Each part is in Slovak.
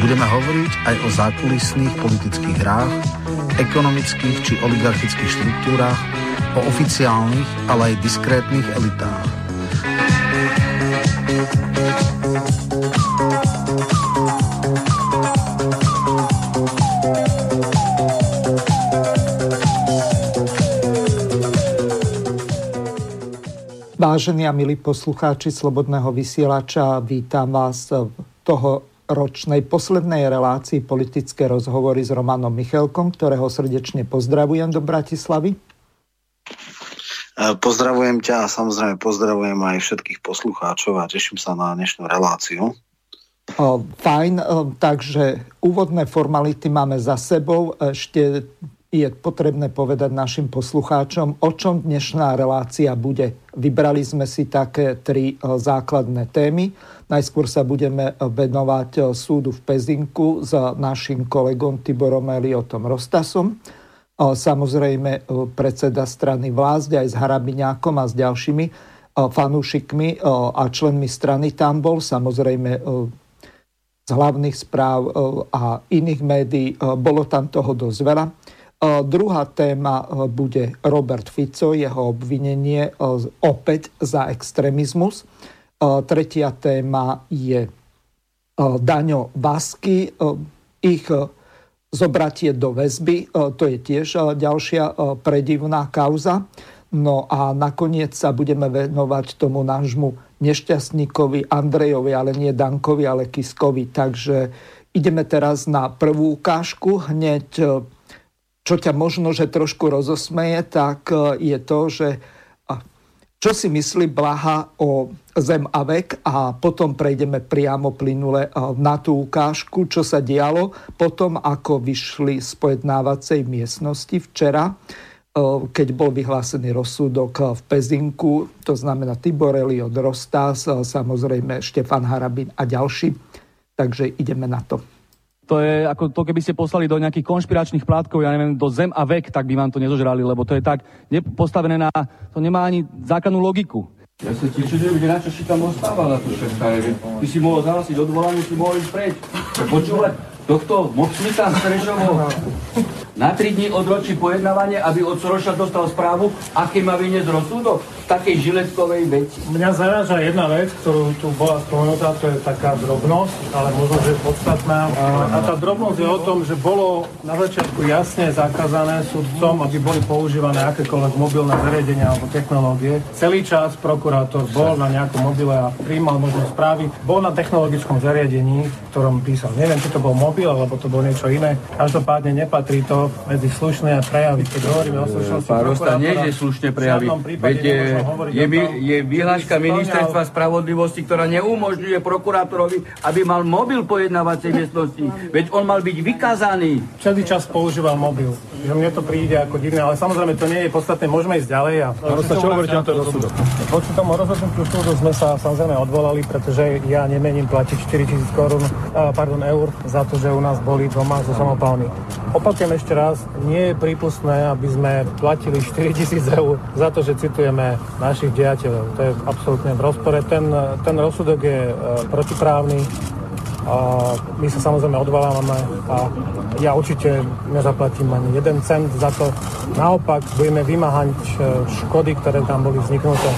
Budeme hovoriť aj o zákulisných politických hrách, ekonomických či oligarchických štruktúrach, o oficiálnych, ale aj diskrétnych elitách. Vážení a milí poslucháči Slobodného vysielača, vítam vás v toho ročnej poslednej relácii politické rozhovory s Romanom Michelkom, ktorého srdečne pozdravujem do Bratislavy. E, pozdravujem ťa a samozrejme pozdravujem aj všetkých poslucháčov a teším sa na dnešnú reláciu. Fajn, takže úvodné formality máme za sebou. Ešte je potrebné povedať našim poslucháčom, o čom dnešná relácia bude. Vybrali sme si také tri e, základné témy. Najskôr sa budeme venovať e, súdu v Pezinku s našim kolegom Tiborom Eliotom Rostasom. E, samozrejme predseda strany vlázde aj s Harabiňákom a s ďalšími fanúšikmi a členmi strany tam bol. Samozrejme z hlavných správ a iných médií bolo tam toho dosť veľa. Druhá téma bude Robert Fico, jeho obvinenie opäť za extrémizmus. Tretia téma je Daňo Basky, ich zobratie do väzby, to je tiež ďalšia predivná kauza. No a nakoniec sa budeme venovať tomu nášmu nešťastníkovi Andrejovi, ale nie Dankovi, ale Kiskovi. Takže ideme teraz na prvú ukážku. Hneď čo ťa možno, že trošku rozosmeje, tak e, je to, že čo si myslí Blaha o Zem a vek a potom prejdeme priamo plynule e, na tú ukážku, čo sa dialo potom, ako vyšli z pojednávacej miestnosti včera, e, keď bol vyhlásený rozsudok v Pezinku, to znamená Tibor Eliot Rostas, samozrejme Štefan Harabin a ďalší. Takže ideme na to. To je ako to, keby ste poslali do nejakých konšpiračných plátkov, ja neviem, do zem a vek, tak by vám to nezožrali, lebo to je tak postavené na... To nemá ani základnú logiku. Ja sa ti čudujem, kde na čo si tam ostával na to všetko. Ty si mohol zahlásiť odvolanie, si mohol ísť preč. Počúvať tohto mocnika Strešovho na 3 dní odročí pojednávanie, aby od Soroša dostal správu, aké má vyniesť rozsudok v takej žiletkovej veci. Mňa zaráža jedna vec, ktorú tu bola spomenutá, to je taká drobnosť, ale možno, že podstatná. A tá drobnosť je o tom, že bolo na začiatku jasne zakázané sudcom, aby boli používané akékoľvek mobilné zariadenia alebo technológie. Celý čas prokurátor bol na nejakom mobile a príjmal možno správy. Bol na technologickom zariadení, v ktorom písal. Neviem, či to bol mobil, alebo to bolo niečo iné. Každopádne nepatrí to medzi slušné prejavy. Keď hovoríme o slušnosti Pán Rosta, nie je slušné prejavy. Veď je, je, je vyhláška ministerstva spravodlivosti, ktorá neumožňuje prokurátorovi, aby mal mobil pojednávacej miestnosti. Veď on mal byť vykázaný. Celý čas používal mobil. Že mne to príde ako divné, ale samozrejme to nie je podstatné. Môžeme ísť ďalej. A... Pán Rosta, čo hovoríte na to rozsudok? Voči tomu rozhodnutiu súdu sme sa samozrejme odvolali, pretože ja nemením platiť 4000 korún, pardon, eur za to, že u nás boli doma so samopálmi. Opakujem ešte ešte nie je prípustné, aby sme platili 4000 eur za to, že citujeme našich dejateľov. To je absolútne v rozpore. Ten, ten rozsudok je e, protiprávny. A my sa samozrejme odvolávame a ja určite nezaplatím ani jeden cent za to. Naopak budeme vymáhať e, škody, ktoré tam boli vzniknuté,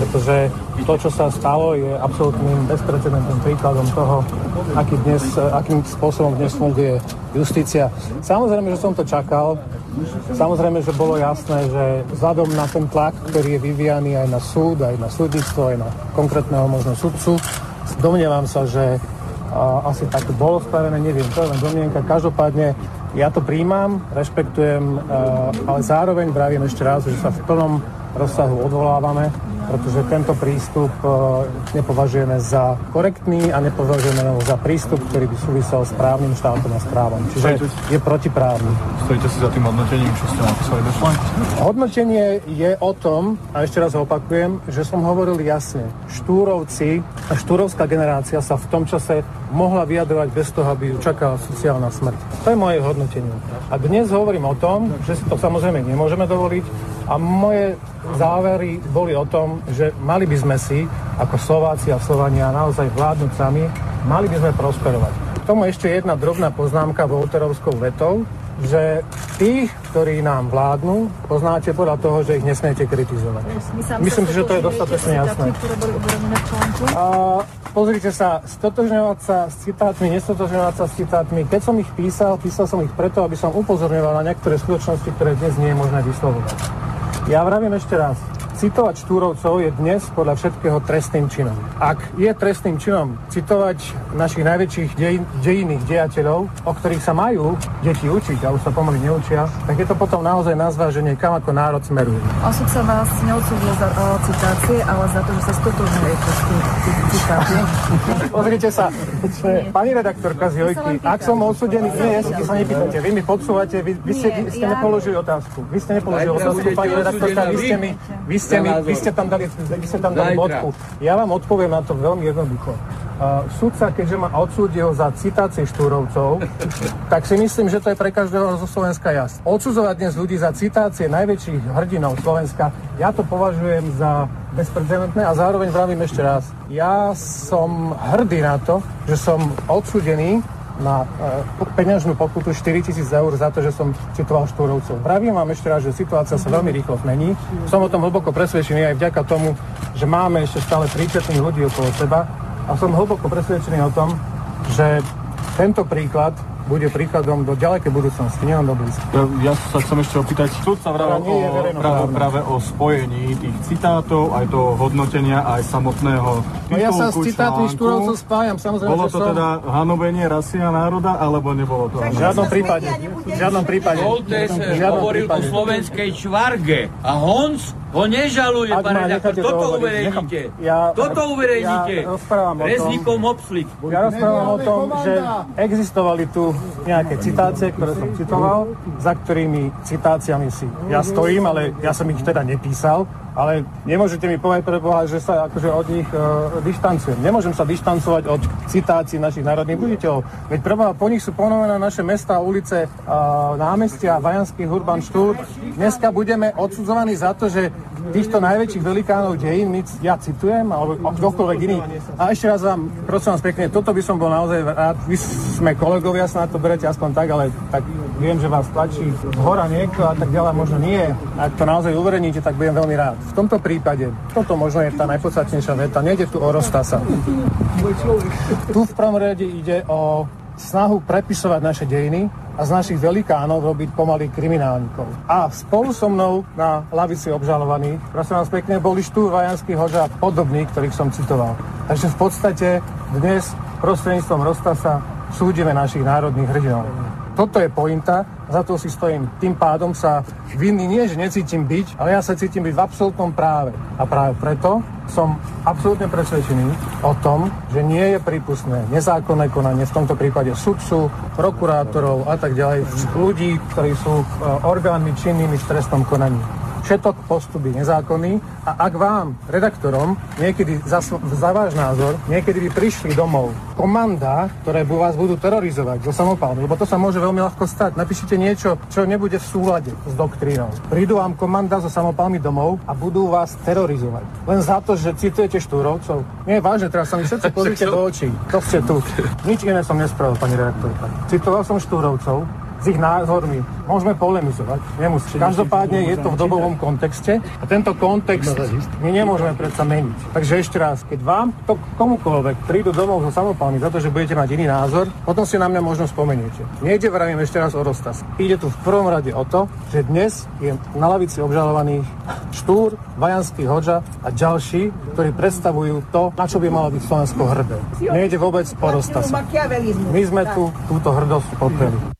pretože to, čo sa stalo, je absolútnym bezprecedentným príkladom toho, aký dnes, akým spôsobom dnes funguje justícia. Samozrejme, že som to čakal. Samozrejme, že bolo jasné, že vzhľadom na ten tlak, ktorý je vyvíjaný aj na súd, aj na súdnictvo, aj na konkrétneho možno sudcu, domnievam sa, že a, asi tak bolo spravené, neviem, to je len domnienka. Každopádne ja to príjmam, rešpektujem, ale zároveň vravím ešte raz, že sa v plnom rozsahu odvolávame pretože tento prístup e, nepovažujeme za korektný a nepovažujeme ho za prístup, ktorý by súvisel s právnym štátom a správom. Čiže je protiprávny. Stojíte si za tým hodnotením, čo ste napísali do článku? Hodnotenie je o tom, a ešte raz opakujem, že som hovoril jasne, štúrovci a štúrovská generácia sa v tom čase mohla vyjadrovať bez toho, aby ju čakala sociálna smrť. To je moje hodnotenie. A dnes hovorím o tom, že si to samozrejme nemôžeme dovoliť, a moje závery boli o tom, že mali by sme si, ako Slováci a Slovania, naozaj vládnuť sami, mali by sme prosperovať. K tomu ešte jedna drobná poznámka Volterovskou vetou, že tých, ktorí nám vládnu, poznáte podľa toho, že ich nesmiete kritizovať. Myslím si, že to je dostatočne jasné. A pozrite sa, stotožňovať sa s citátmi, nestotožňovať sa s citátmi. Keď som ich písal, písal som ich preto, aby som upozorňoval na niektoré skutočnosti, ktoré dnes nie je možné vyslovovať. Ja vravím ešte raz, citovať Štúrovcov je dnes podľa všetkého trestným činom. Ak je trestným činom citovať našich najväčších dej, dejinných dejateľov, o ktorých sa majú deti učiť a už sa pomaly neučia, tak je to potom naozaj na zváženie, kam ako národ smeruje. Osud sa vás neodsúdil za o, citácie, ale za to, že sa stotožňujete s tým citácie. Pozrite sa, pani redaktorka z Jojky, ak som odsudený, nie, ja sa nepýtate, vy mi podsúvate, vy, vy, ste, vy ste nepoložili otázku. Vy ste nepoložili otázku, pani redaktorka, vy ste mi, vy ste, mi, vy ste tam dali, vy ste tam dali bodku. Ja vám odpoviem na to veľmi jednoducho. Uh, sudca, keďže ma odsúdil za citácie Štúrovcov, tak si myslím, že to je pre každého zo Slovenska jas. Odsudzovať dnes ľudí za citácie najväčších hrdinov Slovenska, ja to považujem za bezprecedentné a zároveň vravím ešte raz. Ja som hrdý na to, že som odsúdený na e, peňažnú pokutu 4 tisíc eur za to, že som citoval Štúrovcov. Pravím vám ešte raz, že situácia sa veľmi rýchlo zmení. Som o tom hlboko presvedčený aj vďaka tomu, že máme ešte stále príčetných ľudí okolo seba a som hlboko presvedčený o tom, že tento príklad bude príkladom do ďalekej budúcnosti, nielen do blízky. Ja, ja sa chcem ešte opýtať, súd sa vravel o, práve, práve o spojení tých citátov, aj toho hodnotenia, aj samotného titulku, no ja sa s citátmi Štúrovcov spájam, samozrejme, Bolo to som... teda hanobenie rasy a národa, alebo nebolo to? V žiadnom prípade. V žiadnom prípade. Voltes hovoril o slovenskej čvarge a Honc ho nežaluje, pán redaktor. Toto uverejnite. Ja, Toto uverejnite. Ja rozprávam o tom. Reznikom obslik. Ja rozprávam o tom, že existovali tu nejaké citácie, ktoré som citoval, za ktorými citáciami si ja stojím, ale ja som ich teda nepísal ale nemôžete mi povedať pre Boha, že sa akože od nich e, dištancujem. Nemôžem sa dištancovať od citácií našich národných buditeľov. Veď pre po nich sú ponovené naše mesta, ulice, e, námestia, Vajanský, Hurban, Štúr. Dneska budeme odsudzovaní za to, že týchto najväčších velikánov dejín, ja citujem, alebo kdokoľvek iný. A ešte raz vám, prosím vás pekne, toto by som bol naozaj rád. Vy sme kolegovia, sa na to berete aspoň tak, ale tak viem, že vás tlačí z hora niekto a tak ďalej, možno nie. Ak to naozaj uverejníte, tak budem veľmi rád. V tomto prípade, toto možno je tá najpodstatnejšia veta, nejde tu o Rostasa. Tu v prvom rade ide o snahu prepisovať naše dejiny a z našich velikánov robiť pomaly kriminálnikov. A spolu so mnou na lavici obžalovaných, prosím vás pekne, boli Štúr, Vajanský, Hoža podobní, ktorých som citoval. Takže v podstate dnes prostredníctvom Rostasa súdime našich národných hrdinov. Toto je pointa, za to si stojím. Tým pádom sa vinný nie, že necítim byť, ale ja sa cítim byť v absolútnom práve. A práve preto som absolútne presvedčený o tom, že nie je prípustné nezákonné konanie, v tomto prípade sudcu, prokurátorov a tak ďalej, ľudí, ktorí sú e, orgánmi činnými v trestnom konaní všetok postup je nezákonný a ak vám, redaktorom, niekedy za, za váš názor, niekedy by prišli domov komanda, ktoré vás budú terorizovať zo samopálmi, lebo to sa môže veľmi ľahko stať. Napíšite niečo, čo nebude v súlade s doktrínou. Prídu vám komanda so samopálmi domov a budú vás terorizovať. Len za to, že citujete štúrovcov. Nie vážne, teraz sa mi všetci pozrite do očí. To ste tu. Nič iné som nespravil, pani redaktorka. Citoval som štúrovcov, s ich názormi môžeme polemizovať, nemusí. Každopádne je to v dobovom kontexte a tento kontext my nemôžeme predsa meniť. Takže ešte raz, keď vám to komukoľvek prídu domov so samopálmi za to, že budete mať iný názor, potom si na mňa možno spomeniete. Nejde, vravím ešte raz o Rostas. Ide tu v prvom rade o to, že dnes je na lavici obžalovaných Štúr, Vajanský Hoďa a ďalší, ktorí predstavujú to, na čo by malo byť Slovensko hrdé. Nejde vôbec o Rostasa. My sme tu túto hrdosť podpeli.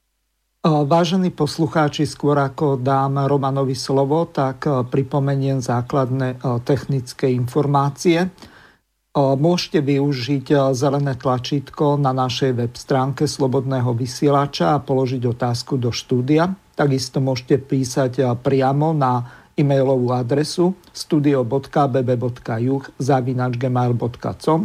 Vážení poslucháči, skôr ako dám Romanovi slovo, tak pripomeniem základné technické informácie. Môžete využiť zelené tlačítko na našej web stránke Slobodného vysielača a položiť otázku do štúdia. Takisto môžete písať priamo na e-mailovú adresu studio.bb.juh zavinačgmail.com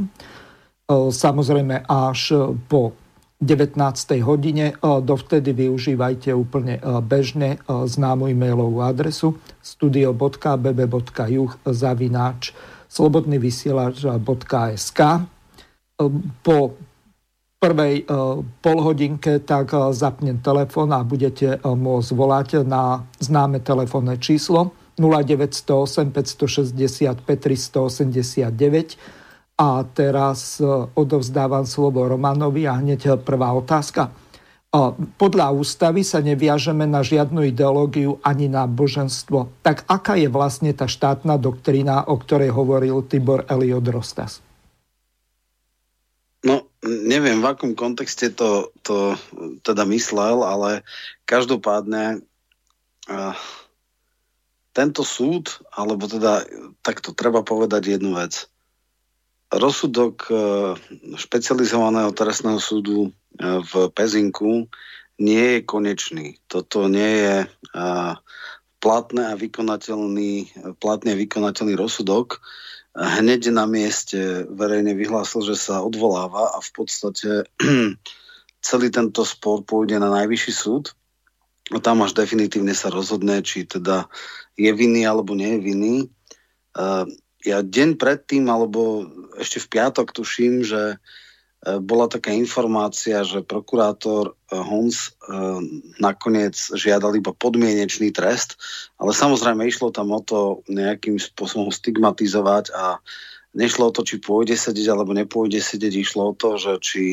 Samozrejme až po 19. hodine. Dovtedy využívajte úplne bežne známu e-mailovú adresu studio.bb.juh zavináč slobodnyvysielač.sk Po prvej polhodinke tak zapnem telefon a budete môcť volať na známe telefónne číslo 0908 565 389 a teraz e, odovzdávam slovo Romanovi a hneď prvá otázka. Podľa ústavy sa neviažeme na žiadnu ideológiu ani na boženstvo. Tak aká je vlastne tá štátna doktrína, o ktorej hovoril Tibor Eliot Rostas? No, neviem, v akom kontexte to, to teda myslel, ale každopádne uh, tento súd, alebo teda takto treba povedať jednu vec rozsudok e, špecializovaného trestného súdu e, v Pezinku nie je konečný. Toto nie je e, platné a vykonateľný, platný a vykonateľný rozsudok. Hneď na mieste verejne vyhlásil, že sa odvoláva a v podstate celý tento spor pôjde na najvyšší súd. A tam až definitívne sa rozhodne, či teda je vinný alebo nie je vinný ja deň predtým, alebo ešte v piatok tuším, že e, bola taká informácia, že prokurátor e, Hons e, nakoniec žiadal iba podmienečný trest, ale samozrejme išlo tam o to nejakým spôsobom stigmatizovať a nešlo o to, či pôjde sedieť alebo nepôjde sedieť, išlo o to, že či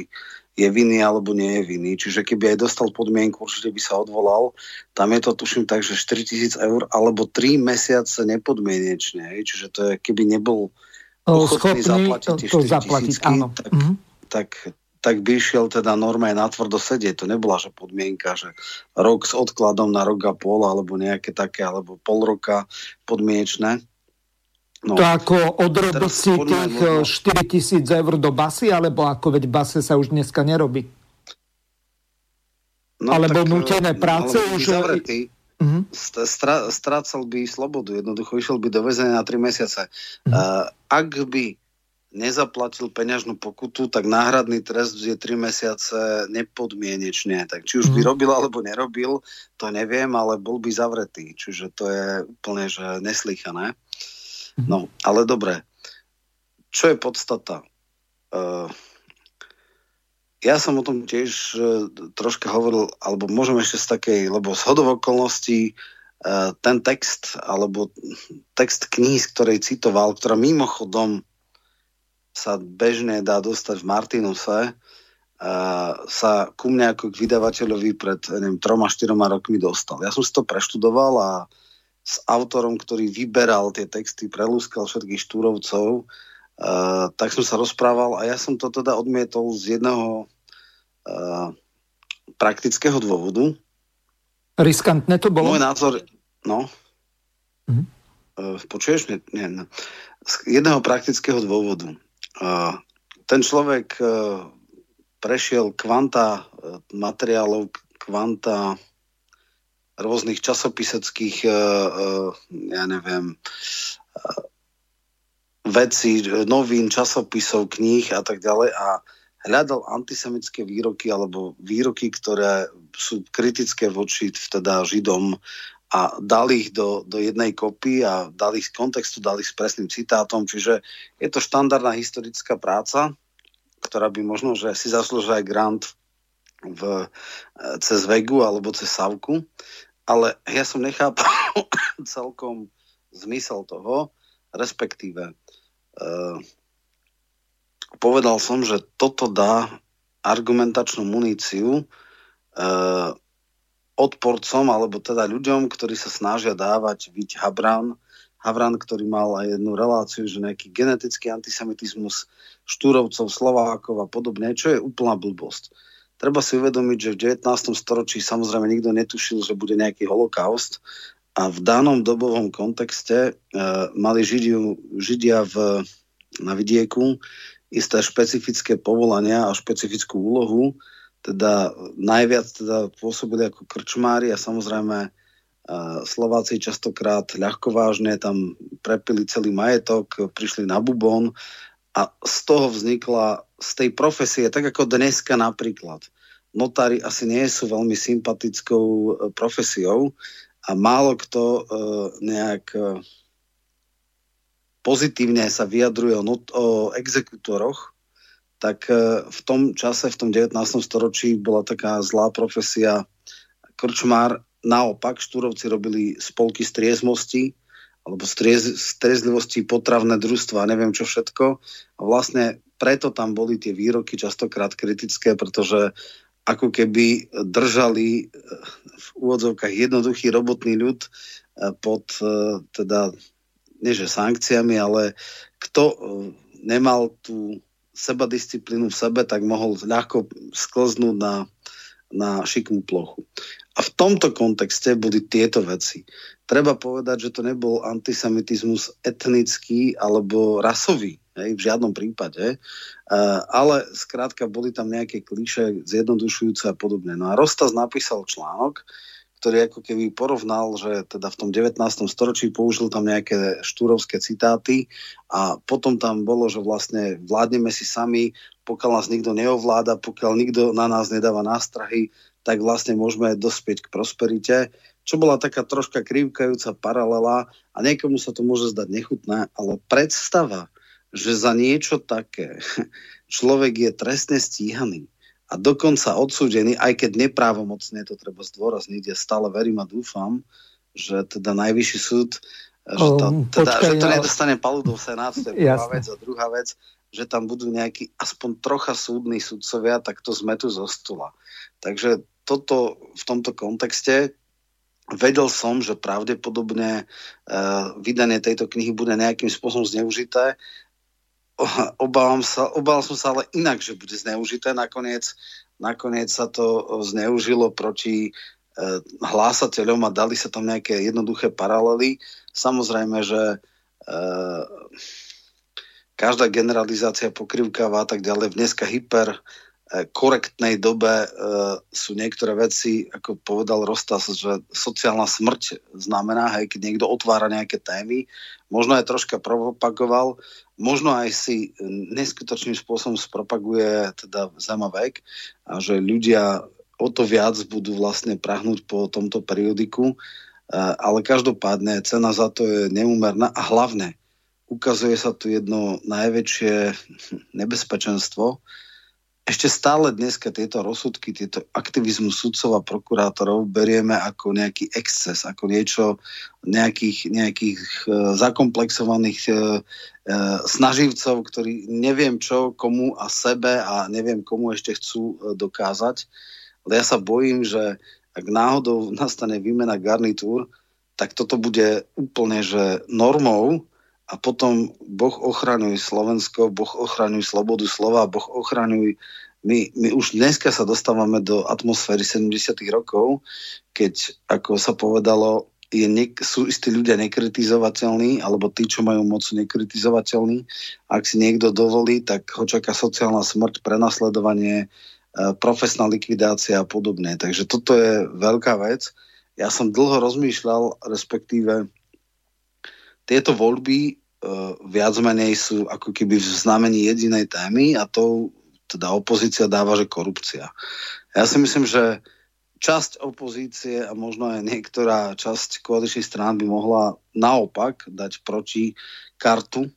je vinný alebo nie je vinný. Čiže keby aj dostal podmienku, určite by sa odvolal. Tam je to, tuším, tak, že 4000 eur alebo 3 mesiace nepodmienečne. Čiže to je, keby nebol ochotný zaplatiť to, to zaplatiť, áno. Tak, mm-hmm. tak, tak by išiel teda normálne na tvrdo sedieť. To nebola, že podmienka, že rok s odkladom na rok a pol, alebo nejaké také, alebo pol roka podmienečné. No, to ako odrob si tých 4 eh, tisíc eur do basy, alebo ako veď base sa už dneska nerobí? No, alebo tak, nutené eh, práce už... Zavretý, uh-huh. strácal by slobodu, jednoducho išiel by do väzenia na 3 mesiace. Uh-huh. Uh, ak by nezaplatil peňažnú pokutu, tak náhradný trest je 3 mesiace nepodmienečne. Tak či už by robil alebo nerobil, to neviem, ale bol by zavretý. Čiže to je úplne že neslychané. No, ale dobre. Čo je podstata? Uh, ja som o tom tiež uh, troška hovoril, alebo môžem ešte z takej, lebo z hodov okolností uh, ten text, alebo text kníh, ktorej citoval, ktorá mimochodom sa bežne dá dostať v Martinuse, sa ku mne ako k vydavateľovi pred neviem, troma, štyroma rokmi dostal. Ja som si to preštudoval a s autorom, ktorý vyberal tie texty, prelúskal všetkých štúrovcov, uh, tak som sa rozprával a ja som to teda odmietol z jedného uh, praktického dôvodu. Riskantné to bolo? Môj názor, no. Mm-hmm. Uh, počuješ? Nie, nie, no. Z jedného praktického dôvodu. Uh, ten človek uh, prešiel kvanta materiálov, kvanta rôznych časopiseckých, uh, uh, ja neviem, uh, vecí, novín, časopisov, kníh a tak ďalej. A hľadal antisemické výroky alebo výroky, ktoré sú kritické voči teda Židom a dal ich do, do jednej kopy a dal ich z kontextu, dal ich s presným citátom, čiže je to štandardná historická práca, ktorá by možno, že si zaslúžila aj grant v, cez Vegu alebo cez Savku ale ja som nechápal celkom zmysel toho, respektíve uh, povedal som, že toto dá argumentačnú muníciu uh, odporcom, alebo teda ľuďom, ktorí sa snažia dávať Viť Habran, Havran, ktorý mal aj jednu reláciu, že nejaký genetický antisemitizmus štúrovcov, Slovákov a podobne, čo je úplná blbosť treba si uvedomiť, že v 19. storočí samozrejme nikto netušil, že bude nejaký holokaust a v danom dobovom kontexte uh, mali Židia, Židia v, na vidieku isté špecifické povolania a špecifickú úlohu, teda najviac teda pôsobili ako krčmári a samozrejme Slováci častokrát ľahkovážne tam prepili celý majetok, prišli na bubon a z toho vznikla, z tej profesie, tak ako dneska napríklad, notári asi nie sú veľmi sympatickou e, profesiou a málo kto e, nejak e, pozitívne sa vyjadruje o, not- o exekutoroch, tak v tom čase, v tom 19. storočí bola taká zlá profesia krčmár Naopak, štúrovci robili spolky striezmosti alebo striez, striezlivosti, potravné družstva neviem čo všetko. A vlastne preto tam boli tie výroky častokrát kritické, pretože ako keby držali eh, v úvodzovkách jednoduchý robotný ľud eh, pod eh, teda, nie že sankciami, ale kto nemal tú sebadisciplínu v sebe, tak mohol ľahko sklznúť na, na šikmú plochu. A v tomto kontexte boli tieto veci. Treba povedať, že to nebol antisemitizmus etnický alebo rasový, hej, v žiadnom prípade, uh, ale skrátka boli tam nejaké kliše zjednodušujúce a podobne. No a Rostas napísal článok, ktorý ako keby porovnal, že teda v tom 19. storočí použil tam nejaké štúrovské citáty a potom tam bolo, že vlastne vládneme si sami, pokiaľ nás nikto neovláda, pokiaľ nikto na nás nedáva nástrahy, tak vlastne môžeme dospieť k prosperite, čo bola taká troška krivkajúca paralela a niekomu sa to môže zdať nechutné, ale predstava, že za niečo také človek je trestne stíhaný a dokonca odsúdený, aj keď neprávomocne, to treba zdôrazniť, ja stále verím a dúfam, že teda najvyšší súd že to, um, teda, počkaj, že to nedostane paludov senát, to je prvá vec a druhá vec, že tam budú nejakí aspoň trocha súdni sudcovia, tak to sme tu zo stola. Takže toto v tomto kontexte vedel som, že pravdepodobne uh, vydanie tejto knihy bude nejakým spôsobom zneužité. Obávam sa, obával som sa ale inak, že bude zneužité. Nakoniec, nakoniec sa to zneužilo proti uh, hlásateľom a dali sa tam nejaké jednoduché paralely. Samozrejme, že uh, každá generalizácia pokrivkáva a tak ďalej. Dneska hyper korektnej dobe e, sú niektoré veci, ako povedal Rostas, že sociálna smrť znamená, hej, keď niekto otvára nejaké témy, možno aj troška propagoval, možno aj si neskutočným spôsobom spropaguje teda zema vek a že ľudia o to viac budú vlastne prahnúť po tomto periodiku, e, ale každopádne cena za to je neúmerná a hlavne ukazuje sa tu jedno najväčšie nebezpečenstvo, ešte stále dneska tieto rozsudky, tieto aktivizmu sudcov a prokurátorov berieme ako nejaký exces, ako niečo nejakých, nejakých uh, zakomplexovaných uh, uh, snaživcov, ktorí neviem čo komu a sebe a neviem komu ešte chcú uh, dokázať. Ale ja sa bojím, že ak náhodou nastane výmena garnitúr, tak toto bude úplne že normou a potom Boh ochraňuj Slovensko, Boh ochraňuj slobodu slova, Boh ochraňuj my, my už dneska sa dostávame do atmosféry 70. rokov, keď, ako sa povedalo, je ne, sú istí ľudia nekritizovateľní, alebo tí, čo majú moc nekritizovateľní. Ak si niekto dovolí, tak ho čaká sociálna smrť, prenasledovanie, e, profesná likvidácia a podobne. Takže toto je veľká vec. Ja som dlho rozmýšľal, respektíve tieto voľby viac menej sú ako keby v znamení jedinej témy a to teda opozícia dáva, že korupcia. Ja si myslím, že časť opozície a možno aj niektorá časť koaličných strán by mohla naopak dať proti kartu,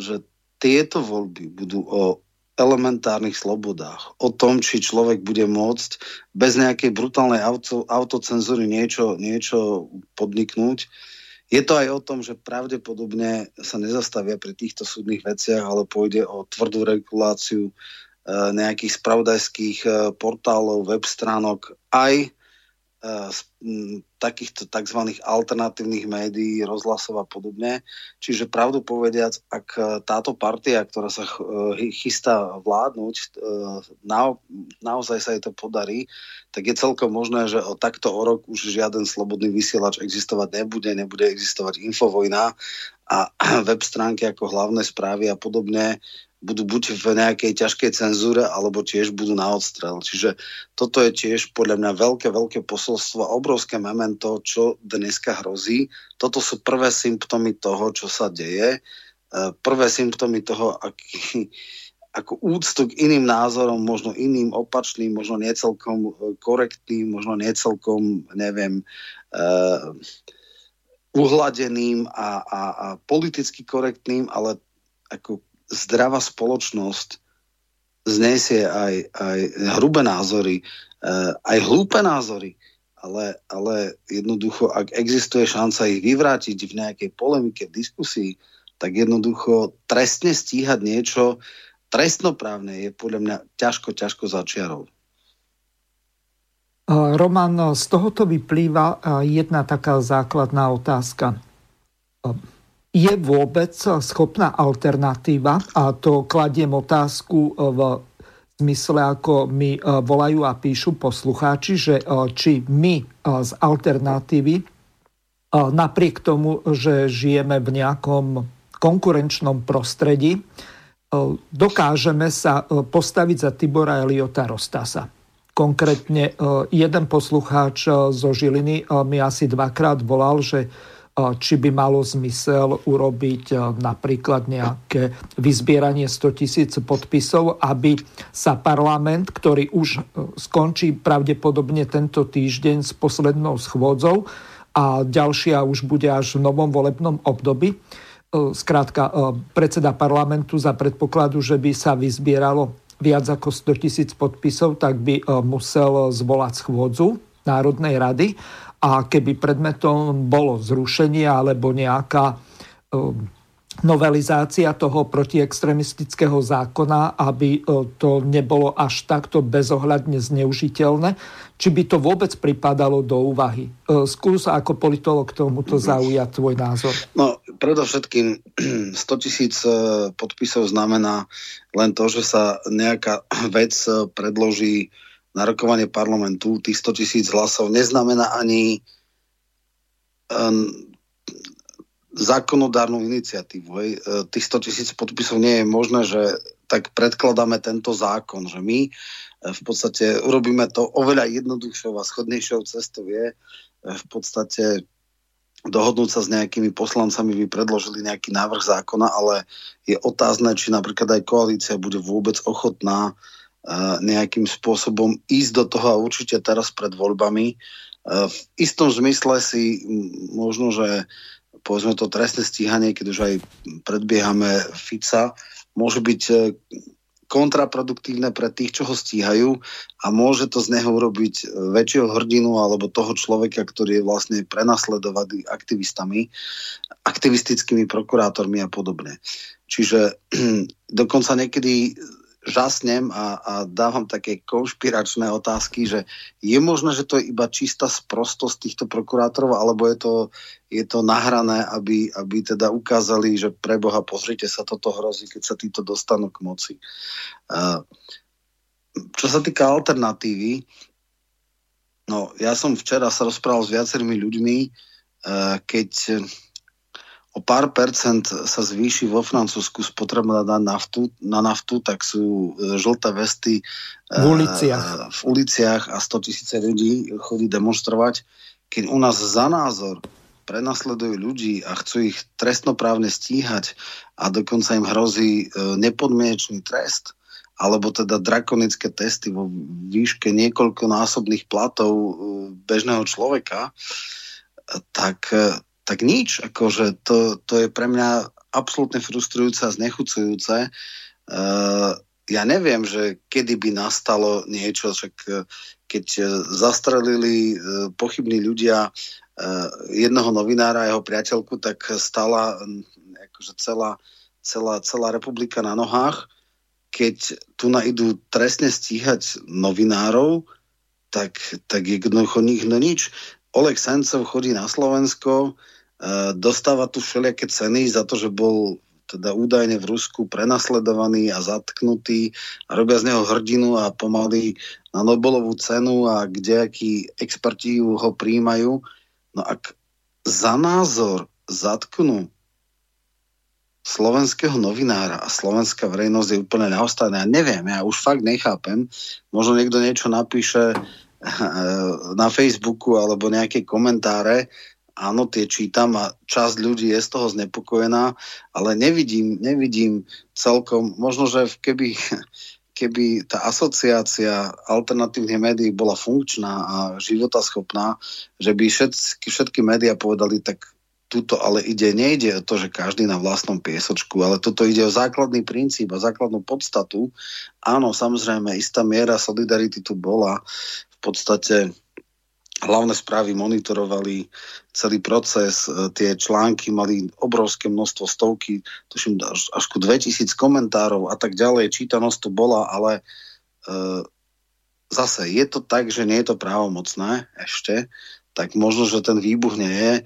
že tieto voľby budú o elementárnych slobodách, o tom, či človek bude môcť bez nejakej brutálnej auto, autocenzúry niečo, niečo podniknúť, je to aj o tom, že pravdepodobne sa nezastavia pri týchto súdnych veciach, ale pôjde o tvrdú reguláciu e, nejakých spravodajských e, portálov, web stránok, aj z takýchto tzv. alternatívnych médií, rozhlasov a podobne. Čiže pravdu povediac, ak e, táto partia, ktorá sa e, chystá vládnuť, e, na, naozaj sa jej to podarí, tak je celkom možné, že o takto o rok už žiaden slobodný vysielač existovať nebude, nebude existovať infovojna a web stránky ako hlavné správy a podobne budú buď v nejakej ťažkej cenzúre, alebo tiež budú na odstrel. Čiže toto je tiež podľa mňa veľké, veľké posolstvo, obrovské memento, čo dneska hrozí. Toto sú prvé symptómy toho, čo sa deje. E, prvé symptómy toho, aký, ako úctu k iným názorom, možno iným opačným, možno niecelkom e, korektným, možno niecelkom, neviem, uh, uhladeným a, a, a politicky korektným, ale ako zdravá spoločnosť znesie aj, aj hrubé názory, eh, aj hlúpe názory, ale, ale jednoducho, ak existuje šanca ich vyvrátiť v nejakej polemike, v diskusii, tak jednoducho trestne stíhať niečo trestnoprávne je podľa mňa ťažko, ťažko začiarov. Roman, z tohoto vyplýva jedna taká základná otázka je vôbec schopná alternatíva, a to kladiem otázku v zmysle, ako mi e, volajú a píšu poslucháči, že či my z alternatívy, napriek tomu, že žijeme v nejakom konkurenčnom prostredí, dokážeme sa postaviť za Tibora Eliota Rostasa. Konkrétne jeden poslucháč zo Žiliny mi asi dvakrát volal, že či by malo zmysel urobiť napríklad nejaké vyzbieranie 100 tisíc podpisov, aby sa parlament, ktorý už skončí pravdepodobne tento týždeň s poslednou schôdzou a ďalšia už bude až v novom volebnom období, Skrátka, predseda parlamentu za predpokladu, že by sa vyzbieralo viac ako 100 tisíc podpisov, tak by musel zvolať schôdzu Národnej rady a keby predmetom bolo zrušenie alebo nejaká um, novelizácia toho protiextremistického zákona, aby uh, to nebolo až takto bezohľadne zneužiteľné, či by to vôbec pripadalo do úvahy. Uh, skús ako politolog tomuto zaujať tvoj názor. No, predovšetkým 100 tisíc uh, podpisov znamená len to, že sa nejaká vec predloží na rokovanie parlamentu tých 100 tisíc hlasov neznamená ani um, zákonodárnu iniciatívu. Hej. E, tých 100 tisíc podpisov nie je možné, že tak predkladáme tento zákon, že my e, v podstate urobíme to oveľa jednoduchšou a schodnejšou cestou je e, v podstate dohodnúť sa s nejakými poslancami, by predložili nejaký návrh zákona, ale je otázne, či napríklad aj koalícia bude vôbec ochotná nejakým spôsobom ísť do toho a určite teraz pred voľbami. V istom zmysle si možno, že povedzme to trestné stíhanie, keď už aj predbiehame Fica, môže byť e, kontraproduktívne pre tých, čo ho stíhajú a môže to z neho urobiť e, väčšieho hrdinu alebo toho človeka, ktorý je vlastne prenasledovaný aktivistami, aktivistickými prokurátormi a podobne. Čiže dokonca niekedy žasnem a, a dávam také konšpiračné otázky, že je možné, že to je iba čistá sprostosť týchto prokurátorov, alebo je to, je to nahrané, aby, aby teda ukázali, že pre Boha pozrite sa, toto hrozí, keď sa títo dostanú k moci. Čo sa týka alternatívy, no ja som včera sa rozprával s viacerými ľuďmi, keď o pár percent sa zvýši vo Francúzsku spotreba na naftu, na naftu tak sú e, žlté vesty v uliciach, e, v uliciach a 100 tisíce ľudí chodí demonstrovať. Keď u nás za názor prenasledujú ľudí a chcú ich trestnoprávne stíhať a dokonca im hrozí e, nepodmienečný trest, alebo teda drakonické testy vo výške niekoľkonásobných platov bežného človeka, tak tak nič. Akože to, to je pre mňa absolútne frustrujúce a znechucujúce. Uh, ja neviem, že kedy by nastalo niečo, však e, keď zastrelili uh, pochybní ľudia uh, jednoho novinára a jeho priateľku, tak stala akože celá, celá, celá republika na nohách. Keď tu idú trestne stíhať novinárov, tak, tak jednoducho nikto nič. Oleg Sencov chodí na Slovensko, dostáva tu všelijaké ceny za to, že bol teda údajne v Rusku prenasledovaný a zatknutý a robia z neho hrdinu a pomaly na Nobelovú cenu a kdejakí experti ho príjmajú. No ak za názor zatknú slovenského novinára a slovenská verejnosť je úplne neostaná. Ja neviem, ja už fakt nechápem. Možno niekto niečo napíše eh, na Facebooku alebo nejaké komentáre, áno, tie čítam a časť ľudí je z toho znepokojená, ale nevidím, nevidím celkom, možno, že keby, keby tá asociácia alternatívnych médií bola funkčná a životaschopná, že by všetky, všetky médiá povedali, tak tuto ale ide, nejde o to, že každý na vlastnom piesočku, ale toto ide o základný princíp a základnú podstatu. Áno, samozrejme, istá miera solidarity tu bola. V podstate hlavné správy monitorovali celý proces, e, tie články mali obrovské množstvo, stovky, tuším až, ku 2000 komentárov a tak ďalej, čítanosť tu bola, ale e, zase je to tak, že nie je to právomocné ešte, tak možno, že ten výbuch nie je. E,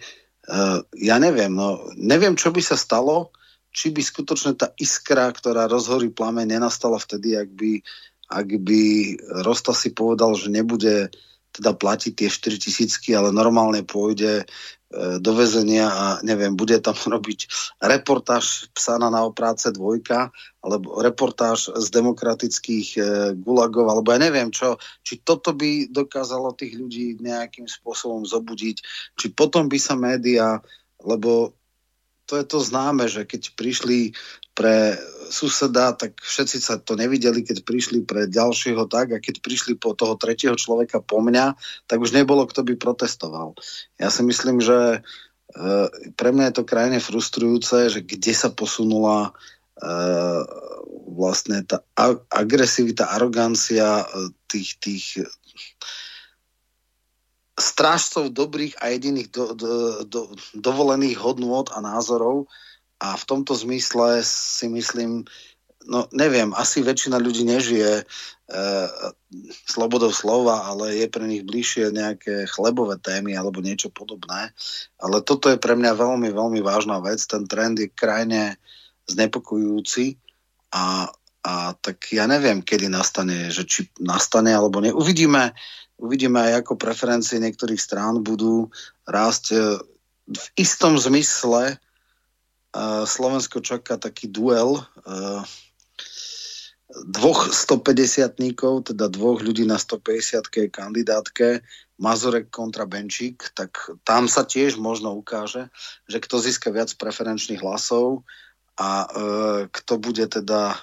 ja neviem, no, neviem, čo by sa stalo, či by skutočne tá iskra, ktorá rozhorí plameň, nenastala vtedy, ak by, ak by Rosta si povedal, že nebude teda platiť tie 4 tisícky, ale normálne pôjde e, do väzenia a neviem, bude tam robiť reportáž psána na opráce dvojka, alebo reportáž z demokratických e, gulagov, alebo ja neviem čo, či toto by dokázalo tých ľudí nejakým spôsobom zobudiť, či potom by sa média, lebo to je to známe, že keď prišli pre suseda, tak všetci sa to nevideli, keď prišli pre ďalšieho tak a keď prišli po toho tretieho človeka po mňa, tak už nebolo, kto by protestoval. Ja si myslím, že e, pre mňa je to krajine frustrujúce, že kde sa posunula e, vlastne tá agresivita, arogancia e, tých, tých strážcov dobrých a jediných do, do, do, dovolených hodnôt a názorov, a v tomto zmysle si myslím, no neviem, asi väčšina ľudí nežije e, slobodou slova, ale je pre nich bližšie nejaké chlebové témy alebo niečo podobné. Ale toto je pre mňa veľmi, veľmi vážna vec. Ten trend je krajne znepokojujúci a, a tak ja neviem, kedy nastane, že či nastane alebo ne. Uvidíme, uvidíme aj ako preferencie niektorých strán budú rásť e, v istom zmysle Slovensko čaká taký duel dvoch 150 teda dvoch ľudí na 150 kandidátke, Mazurek kontra Benčík, tak tam sa tiež možno ukáže, že kto získa viac preferenčných hlasov a e, kto bude teda e,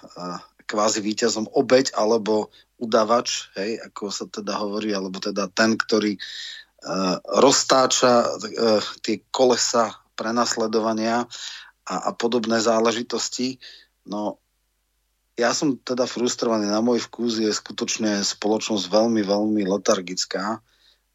kvázi víťazom obeď alebo udavač, hej, ako sa teda hovorí, alebo teda ten, ktorý e, roztáča e, tie kolesa prenasledovania a, a podobné záležitosti. No ja som teda frustrovaný, na môj vkus je skutočne spoločnosť veľmi, veľmi letargická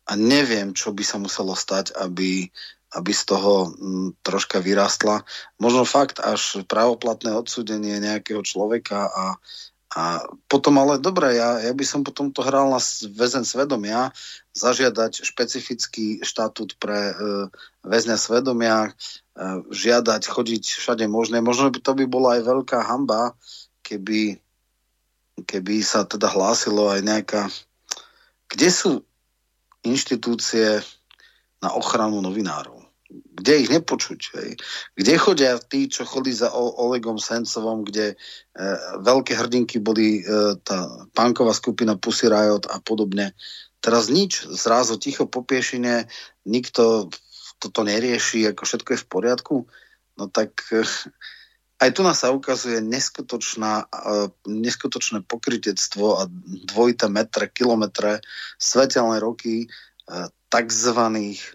a neviem, čo by sa muselo stať, aby, aby z toho m, mm, troška vyrastla. Možno fakt až právoplatné odsúdenie nejakého človeka a, a potom ale dobre, ja, ja by som potom to hral na väzen svedomia, zažiadať špecifický štatút pre e, väzňa svedomia, žiadať, chodiť všade možné. Možno by to by bola aj veľká hamba, keby, keby sa teda hlásilo aj nejaká... Kde sú inštitúcie na ochranu novinárov? Kde ich nepočuť? Hej? Kde chodia tí, čo chodí za Olegom Sencovom, kde e, veľké hrdinky boli e, tá pánková skupina Pussy Riot a podobne. Teraz nič, zrazu ticho po piešine, nikto toto nerieši, ako všetko je v poriadku, no tak eh, aj tu nás sa ukazuje neskutočná, eh, neskutočné pokrytectvo a dvojité metre, kilometre, svetelné roky eh, takzvaných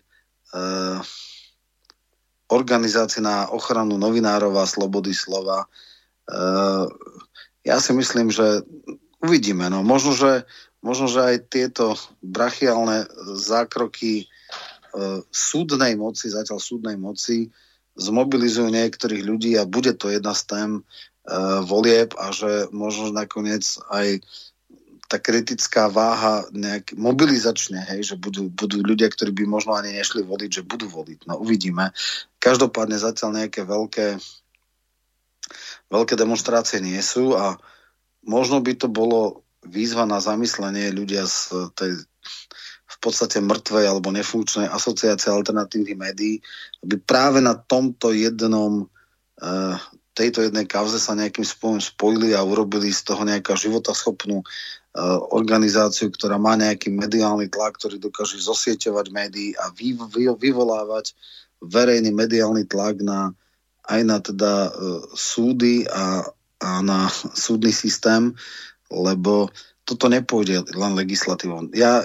organizácií na ochranu novinárov a slobody slova. Ja si myslím, že uvidíme. No. Možno, že, možno, že aj tieto brachiálne zákroky E, súdnej moci, zatiaľ súdnej moci, zmobilizujú niektorých ľudí a bude to jedna z tém e, volieb a že možno nakoniec aj tá kritická váha nejak mobilizačne, hej, že budú, budú ľudia, ktorí by možno ani nešli voliť, že budú voliť. No uvidíme. Každopádne zatiaľ nejaké veľké, veľké demonstrácie nie sú a možno by to bolo výzva na zamyslenie ľudia z tej v podstate mŕtvej alebo nefunkčnej asociácie alternatívnych médií, aby práve na tomto jednom uh, tejto jednej kauze sa nejakým spôsobom spojili a urobili z toho nejaká životaschopnú organizáciu, ktorá má nejaký mediálny tlak, ktorý dokáže zosieťovať médií a vy, vy, vyvolávať verejný mediálny tlak na, aj na teda uh, súdy a, a na súdny systém, lebo toto nepôjde len legislatívou. Ja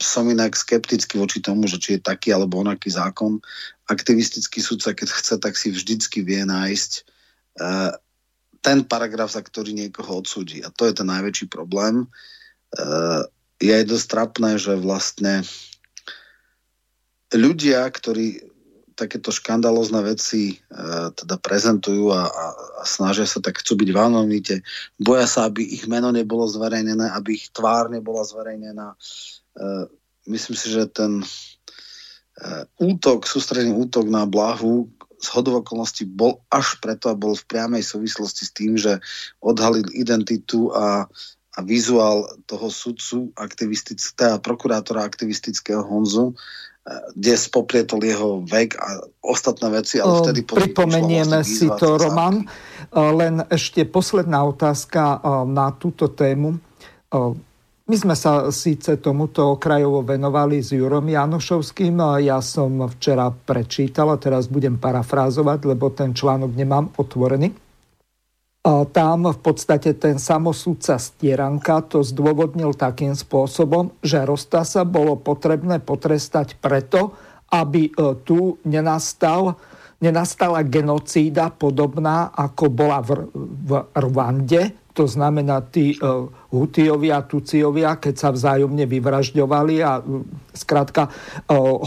som inak skeptický voči tomu, že či je taký alebo onaký zákon. Aktivistický sudca, keď chce, tak si vždycky vie nájsť uh, ten paragraf, za ktorý niekoho odsúdi. A to je ten najväčší problém. Uh, je dosť trapné, že vlastne ľudia, ktorí takéto škandalozne veci e, teda prezentujú a, a, a snažia sa tak chcú byť v anonimite. Boja sa, aby ich meno nebolo zverejnené, aby ich tvár nebola zverejnená. E, myslím si, že ten e, útok, sústredný útok na Blahu z hodov okolností bol až preto a bol v priamej súvislosti s tým, že odhalil identitu a, a vizuál toho sudcu aktivistického, prokurátora aktivistického Honzu kde spoprietol jeho vek a ostatné veci, ale vtedy... Pripomenieme si to, Roman. Len ešte posledná otázka na túto tému. My sme sa síce tomuto okrajovo venovali s Jurom Janošovským. Ja som včera prečítal a teraz budem parafrázovať, lebo ten článok nemám otvorený tam v podstate ten samosúdca Stieranka to zdôvodnil takým spôsobom, že Rostasa bolo potrebné potrestať preto, aby e, tu nenastal, nenastala genocída podobná, ako bola v, v Rwande, to znamená tí Hutiovia a Tuciovia, keď sa vzájomne vyvražďovali a skrátka uh,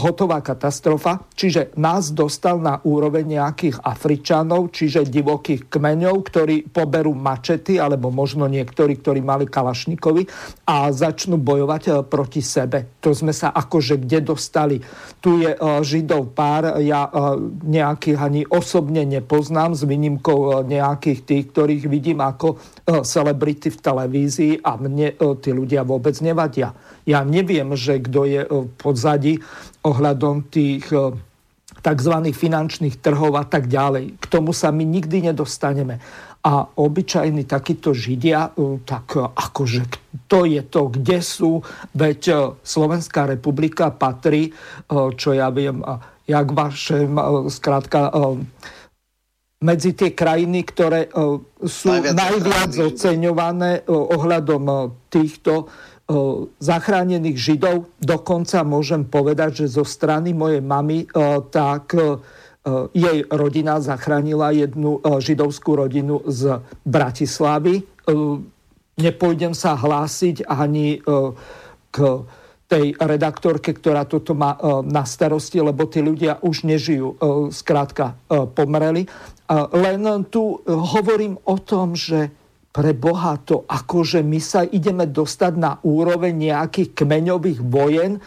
hotová katastrofa. Čiže nás dostal na úroveň nejakých Afričanov, čiže divokých kmeňov, ktorí poberú mačety, alebo možno niektorí, ktorí mali kalašnikovi a začnú bojovať uh, proti sebe. To sme sa akože kde dostali. Tu je uh, Židov pár, ja uh, nejakých ani osobne nepoznám, s výnimkou nejakých tých, ktorých vidím ako celebrity v televízii a mne e, tí ľudia vôbec nevadia. Ja neviem, že kto je e, v podzadí ohľadom tých e, tzv. finančných trhov a tak ďalej. K tomu sa my nikdy nedostaneme. A obyčajní takíto Židia, tak akože to je to, kde sú, veď Slovenská republika patrí, čo ja viem, jak vaše, skrátka, medzi tie krajiny, ktoré e, sú najviac, najviac oceňované e, ohľadom e, týchto zachránených Židov. Dokonca môžem povedať, že zo strany mojej mamy tak jej rodina zachránila jednu židovskú rodinu z Bratislavy. Nepôjdem sa hlásiť ani k tej redaktorke, ktorá toto má na starosti, lebo tí ľudia už nežijú, skrátka pomreli. Len tu hovorím o tom, že pre Boha to akože my sa ideme dostať na úroveň nejakých kmeňových vojen, e,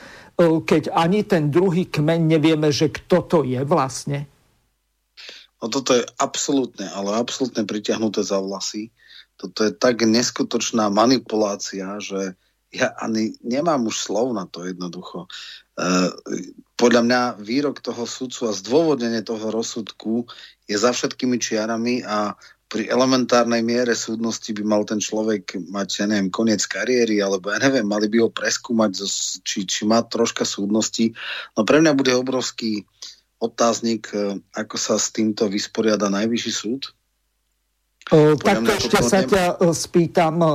keď ani ten druhý kmeň nevieme, že kto to je vlastne. No toto je absolútne, ale absolútne pritiahnuté za vlasy. Toto je tak neskutočná manipulácia, že ja ani nemám už slov na to jednoducho. E, podľa mňa výrok toho sudcu a zdôvodnenie toho rozsudku je za všetkými čiarami a pri elementárnej miere súdnosti by mal ten človek mať, ja neviem, koniec kariéry, alebo ja neviem, mali by ho preskúmať, či, či má troška súdnosti. No pre mňa bude obrovský otáznik, e, ako sa s týmto vysporiada najvyšší súd. O, takto ešte sa ťa e, spýtam, e,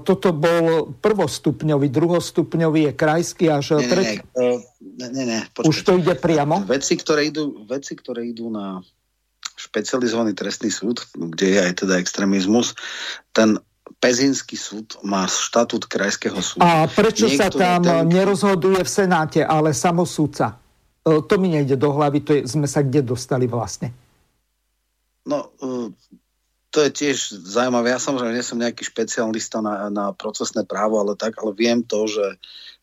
toto bol prvostupňový, druhostupňový je krajský až nie, tretí. Nie, nie, nie, Už to ide priamo? Veci, ktoré idú, veci, ktoré idú na špecializovaný trestný súd, kde je aj teda extrémizmus, ten Pezinský súd má štatút krajského súdu. A prečo Niektoré sa tam ten... nerozhoduje v Senáte, ale samosúdca? E, to mi nejde do hlavy, to je, sme sa kde dostali vlastne. No, e, to to je tiež zaujímavé. Ja samozrejme nie som nejaký špecialista na, na procesné právo, ale tak, ale viem to, že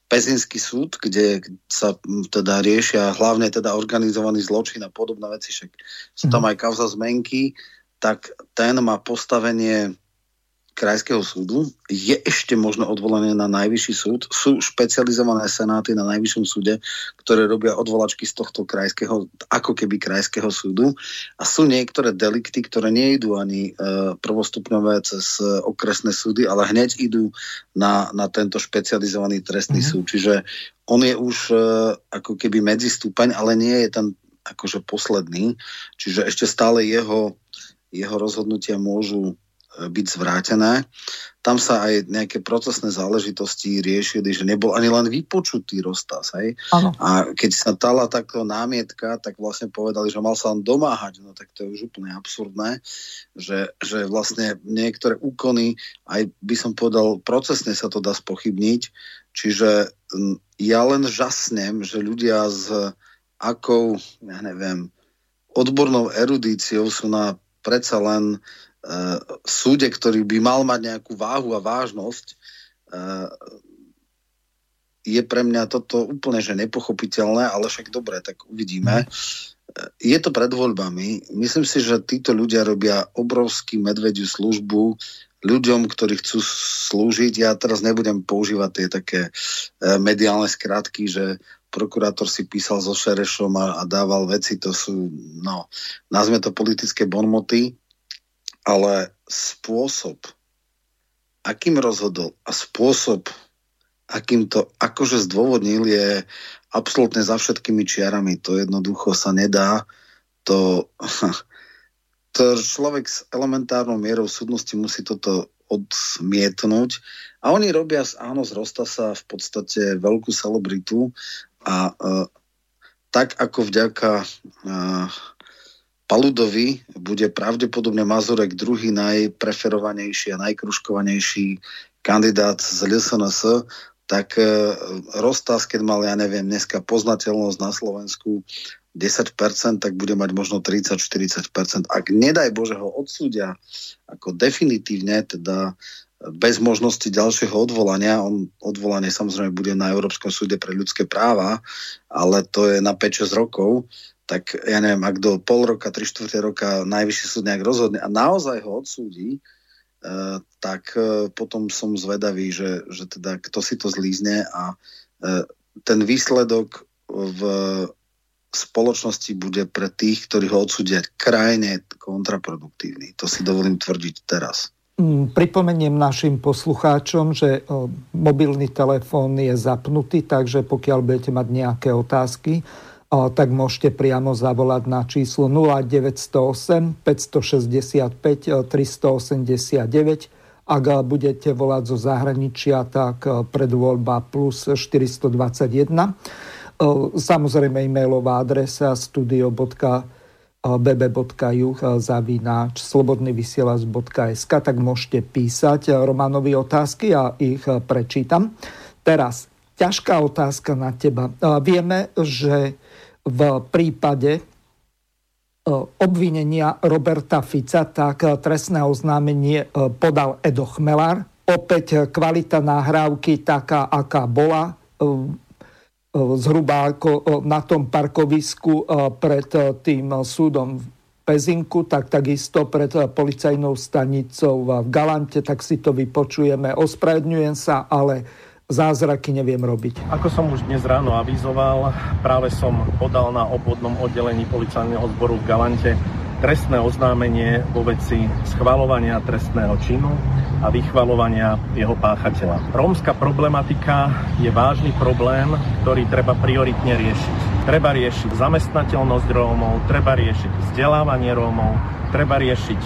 Pezinský súd, kde sa teda riešia hlavne teda organizovaný zločin a podobné veci, však sú tam mhm. aj kauza zmenky, tak ten má postavenie krajského súdu, je ešte možno odvolané na najvyšší súd. Sú špecializované senáty na najvyššom súde, ktoré robia odvolačky z tohto krajského, ako keby krajského súdu. A sú niektoré delikty, ktoré nejdú ani e, prvostupňové cez e, okresné súdy, ale hneď idú na, na tento špecializovaný trestný mm-hmm. súd. Čiže on je už e, ako keby medzistupeň, ale nie je ten akože posledný. Čiže ešte stále jeho, jeho rozhodnutia môžu byť zvrátené. Tam sa aj nejaké procesné záležitosti riešili, že nebol ani len vypočutý roztaz. Hej? A keď sa dala takto námietka, tak vlastne povedali, že mal sa len domáhať. No tak to je už úplne absurdné, že, že vlastne niektoré úkony, aj by som povedal, procesne sa to dá spochybniť. Čiže ja len žasnem, že ľudia s akou, ja neviem, odbornou erudíciou sú na predsa len uh, súde, ktorý by mal mať nejakú váhu a vážnosť, uh, je pre mňa toto úplne že nepochopiteľné, ale však dobre, tak uvidíme. Uh, je to pred voľbami. Myslím si, že títo ľudia robia obrovský medvediu službu ľuďom, ktorí chcú slúžiť. Ja teraz nebudem používať tie také mediálne skratky, že prokurátor si písal so Šerešom a, a dával veci, to sú, no, nazme to politické bonmoty, ale spôsob, akým rozhodol a spôsob, akým to akože zdôvodnil, je absolútne za všetkými čiarami. To jednoducho sa nedá. To, to človek s elementárnou mierou súdnosti musí toto odmietnúť. A oni robia, áno, z Rostasa v podstate veľkú celebritu a uh, tak ako vďaka uh, Paludovi bude pravdepodobne Mazurek druhý najpreferovanejší a najkruškovanejší kandidát z LSNS, tak e, Rostas, keď mal, ja neviem, dneska poznateľnosť na Slovensku 10%, tak bude mať možno 30-40%. Ak nedaj Bože ho odsúdia ako definitívne, teda bez možnosti ďalšieho odvolania, on odvolanie samozrejme bude na Európskom súde pre ľudské práva, ale to je na 5-6 rokov, tak ja neviem, ak do pol roka, tri štvrte roka najvyšší súd nejak rozhodne a naozaj ho odsúdi, uh, tak uh, potom som zvedavý, že, že teda kto si to zlízne a uh, ten výsledok v spoločnosti bude pre tých, ktorí ho odsúdia krajne kontraproduktívny. To si dovolím tvrdiť teraz. Mm, pripomeniem našim poslucháčom, že mobilný telefón je zapnutý, takže pokiaľ budete mať nejaké otázky, tak môžete priamo zavolať na číslo 0908 565 389. Ak budete volať zo zahraničia, tak e, predvoľba plus 421. E, samozrejme e-mailová adresa studio.bb.juh zavináč slobodnyvysielac.sk tak môžete písať Romanovi otázky a ich prečítam. Teraz ťažká otázka na teba. Vieme, že v prípade e, obvinenia Roberta Fica, tak e, trestné oznámenie e, podal Edo Chmelár. Opäť kvalita nahrávky taká, aká bola, zhruba ako na tom parkovisku pred tým súdom v Pezinku, tak takisto pred policajnou stanicou v Galante, tak si to vypočujeme. Ospravedňujem sa, ale zázraky neviem robiť. Ako som už dnes ráno avizoval, práve som podal na obvodnom oddelení policajného zboru v Galante trestné oznámenie vo veci schvalovania trestného činu a vychvalovania jeho páchateľa. Rómska problematika je vážny problém, ktorý treba prioritne riešiť. Treba riešiť zamestnateľnosť Rómov, treba riešiť vzdelávanie Rómov, treba riešiť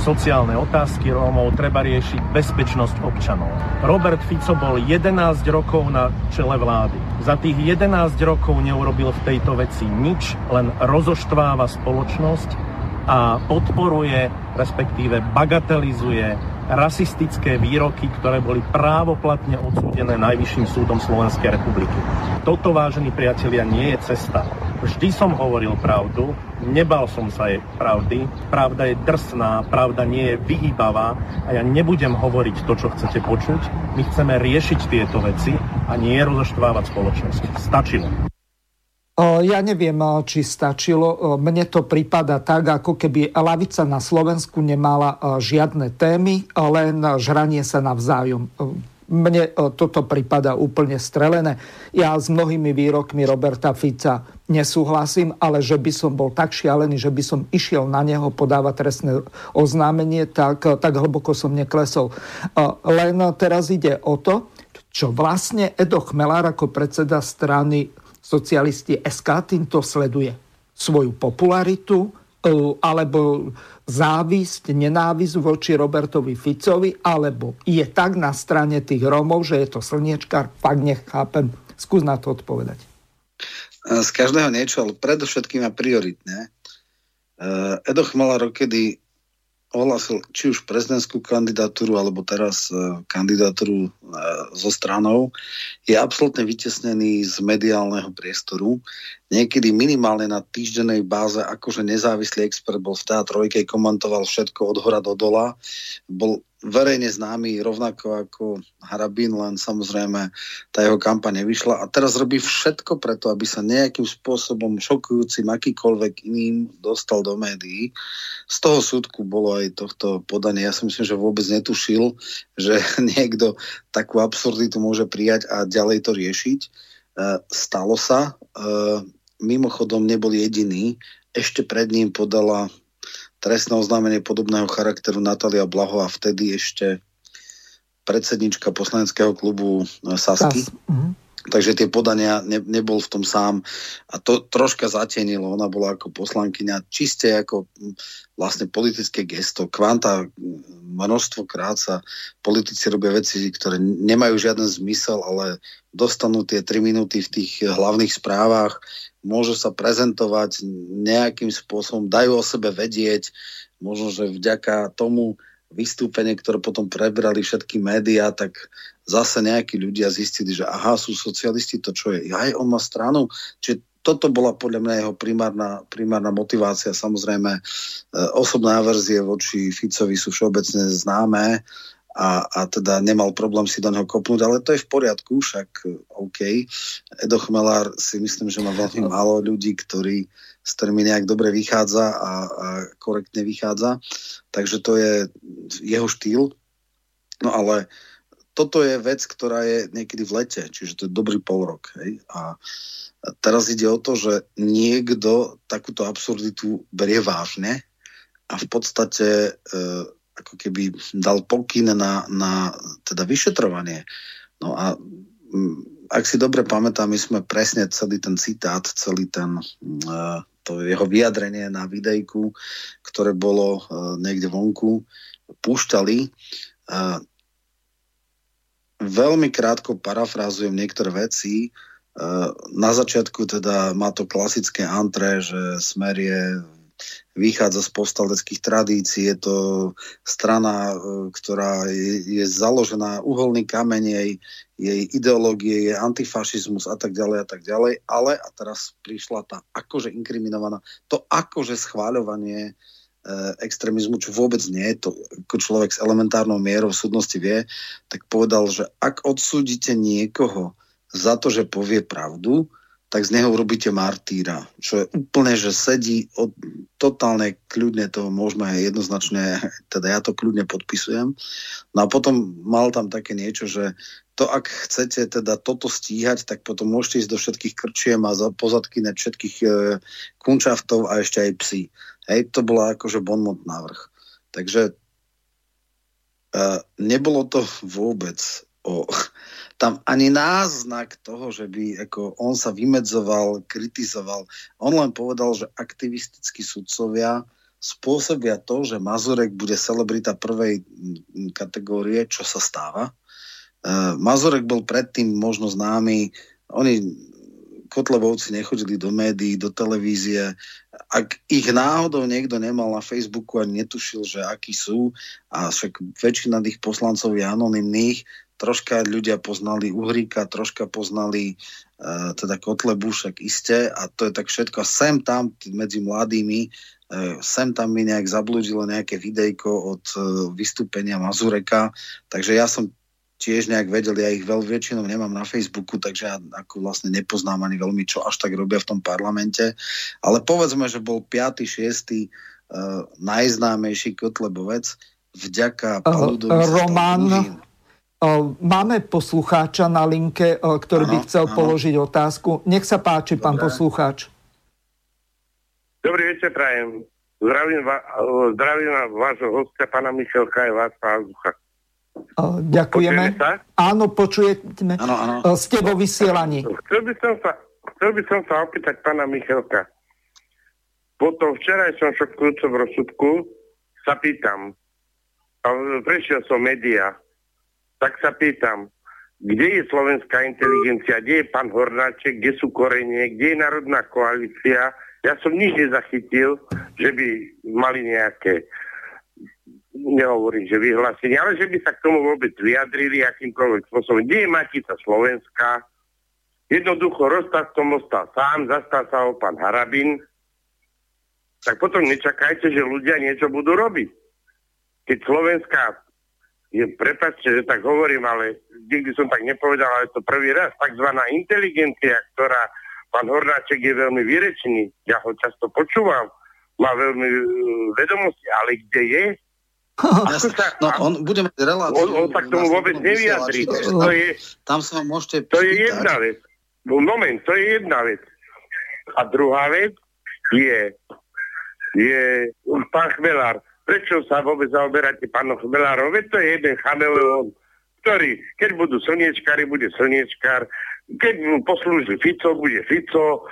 sociálne otázky Rómov, treba riešiť bezpečnosť občanov. Robert Fico bol 11 rokov na čele vlády. Za tých 11 rokov neurobil v tejto veci nič, len rozoštváva spoločnosť a podporuje, respektíve bagatelizuje rasistické výroky, ktoré boli právoplatne odsúdené Najvyšším súdom Slovenskej republiky. Toto, vážení priatelia, nie je cesta. Vždy som hovoril pravdu, nebal som sa jej pravdy. Pravda je drsná, pravda nie je vyhýbavá a ja nebudem hovoriť to, čo chcete počuť. My chceme riešiť tieto veci a nie rozoštvávať spoločnosť. Stačilo. Ja neviem, či stačilo. Mne to prípada tak, ako keby lavica na Slovensku nemala žiadne témy, len žranie sa navzájom. Mne toto prípada úplne strelené. Ja s mnohými výrokmi Roberta Fica nesúhlasím, ale že by som bol tak šialený, že by som išiel na neho podávať trestné oznámenie, tak, tak hlboko som neklesol. Len teraz ide o to, čo vlastne Edo Chmelár ako predseda strany socialisti SK týmto sleduje svoju popularitu e, alebo závisť, nenávisť voči Robertovi Ficovi, alebo je tak na strane tých Rómov, že je to slniečkár, fakt nechápem. Skús na to odpovedať. Z každého niečo, ale predovšetkým a prioritne. E, Edo Chmelár kedy ohlásil či už prezidentskú kandidatúru, alebo teraz uh, kandidatúru uh, so stranou, je absolútne vytesnený z mediálneho priestoru. Niekedy minimálne na týždennej báze, akože nezávislý expert bol v teatrojke, komentoval všetko od hora do dola. Bol verejne známy rovnako ako Harabín, len samozrejme tá jeho kampaň nevyšla a teraz robí všetko preto, aby sa nejakým spôsobom šokujúcim akýkoľvek iným dostal do médií. Z toho súdku bolo aj tohto podanie. Ja si myslím, že vôbec netušil, že niekto takú absurditu môže prijať a ďalej to riešiť. E, stalo sa. E, mimochodom nebol jediný. Ešte pred ním podala trestné oznámenie podobného charakteru Natália Blaho a vtedy ešte predsednička poslaneckého klubu eh, Sasky. Sas. Uh-huh. Takže tie podania ne, nebol v tom sám a to troška zatienilo. Ona bola ako poslankyňa čiste ako vlastne politické gesto. Kvanta množstvo krát sa politici robia veci, ktoré nemajú žiaden zmysel, ale dostanú tie 3 minúty v tých hlavných správach, môžu sa prezentovať nejakým spôsobom, dajú o sebe vedieť, možno, že vďaka tomu vystúpenie, ktoré potom prebrali všetky médiá, tak zase nejakí ľudia zistili, že aha, sú socialisti, to čo je, aj on má stranu, čiže toto bola podľa mňa jeho primárna, primárna motivácia. Samozrejme, e, osobné averzie voči Ficovi sú všeobecne známe a, a teda nemal problém si do neho kopnúť, ale to je v poriadku, však eh, OK. Edo Chmelár si myslím, že má veľmi málo ľudí, ktorí, s ktorými nejak dobre vychádza a, a korektne vychádza, takže to je jeho štýl. No ale toto je vec, ktorá je niekedy v lete, čiže to je dobrý pol rok. Hej? A teraz ide o to, že niekto takúto absurditu berie vážne a v podstate e, ako keby dal pokyn na, na teda vyšetrovanie. No a mm, ak si dobre pamätám, my sme presne celý ten citát, celý ten uh, to jeho vyjadrenie na videjku, ktoré bolo uh, niekde vonku, púšťali. Uh, veľmi krátko parafrázujem niektoré veci. Na začiatku teda má to klasické antre, že smer je vychádza z povstaleckých tradícií. Je to strana, e, ktorá je, je založená, uholný kameň jej, jej ideológie je antifašizmus a tak ďalej a tak ďalej. Ale, a teraz prišla tá akože inkriminovaná, to akože schváľovanie e, extrémizmu, čo vôbec nie je, to ako človek s elementárnou mierou súdnosti vie, tak povedal, že ak odsúdite niekoho za to, že povie pravdu, tak z neho urobíte martýra. Čo je úplne, že sedí od, totálne kľudne, to môžeme jednoznačne, teda ja to kľudne podpisujem. No a potom mal tam také niečo, že to ak chcete teda toto stíhať, tak potom môžete ísť do všetkých krčiem a pozadkyneť všetkých e, kunčaftov a ešte aj psi. Hej, to bola akože bonmot návrh. Takže e, nebolo to vôbec o tam ani náznak toho, že by ako on sa vymedzoval, kritizoval. On len povedal, že aktivistickí sudcovia spôsobia to, že Mazurek bude celebrita prvej kategórie, čo sa stáva. Uh, Mazurek bol predtým možno známy, oni Kotlebovci nechodili do médií, do televízie. Ak ich náhodou niekto nemal na Facebooku a netušil, že akí sú, a však väčšina tých poslancov je anonimných, troška ľudia poznali Uhríka, troška poznali uh, teda Kotlebu, však iste a to je tak všetko. Sem tam medzi mladými uh, sem tam mi nejak zablúdilo nejaké videjko od uh, vystúpenia Mazureka, takže ja som tiež nejak vedel, ja ich veľ väčšinou nemám na Facebooku, takže ja ako vlastne nepoznám ani veľmi, čo až tak robia v tom parlamente. Ale povedzme, že bol 5. 6. Uh, najznámejší Kotlebovec vďaka Paludovi uh, Roman, máme poslucháča na linke, ktorý ano, by chcel ano. položiť otázku. Nech sa páči, Dobre. pán poslucháč. Dobrý večer, prajem. Zdravím, va- zdravím vášho hostia, pána Michalka, aj vás, pán Zucha. Ďakujeme. Áno, počujeme. Áno, áno. Ste vo vysielaní. Chcel by som sa, chcel by som sa opýtať pána Michalka. Po tom včerajšom šokujúcom rozsudku sa pýtam, prešiel som média, tak sa pýtam, kde je slovenská inteligencia, kde je pán Hornáček, kde sú korenie, kde je národná koalícia. Ja som nič nezachytil, že by mali nejaké nehovorím, že vyhlásenie, ale že by sa k tomu vôbec vyjadrili akýmkoľvek spôsobom. Kde je Matica Slovenska? Jednoducho Rostastom ostal sám, zastal sa ho pán Harabin. Tak potom nečakajte, že ľudia niečo budú robiť. Keď Slovenská je, prepačte, že tak hovorím, ale nikdy som tak nepovedal, ale to prvý raz, takzvaná inteligencia, ktorá pán Hornáček je veľmi vyrečný, ja ho často počúvam, má veľmi uh, vedomosti, ale kde je, no, on bude mať reláciu. On, on sa k tomu vôbec nevyjadrí. To je, tam sa môžete To je jedna vec. Moment, to je jedna vec. A druhá vec je, je pán Chmelár. Prečo sa vôbec zaoberáte pánom Chmelárom? Veď to je jeden chameleón, ktorý, keď budú slniečkári, bude slniečkár, keď mu poslúži Fico, bude Fico,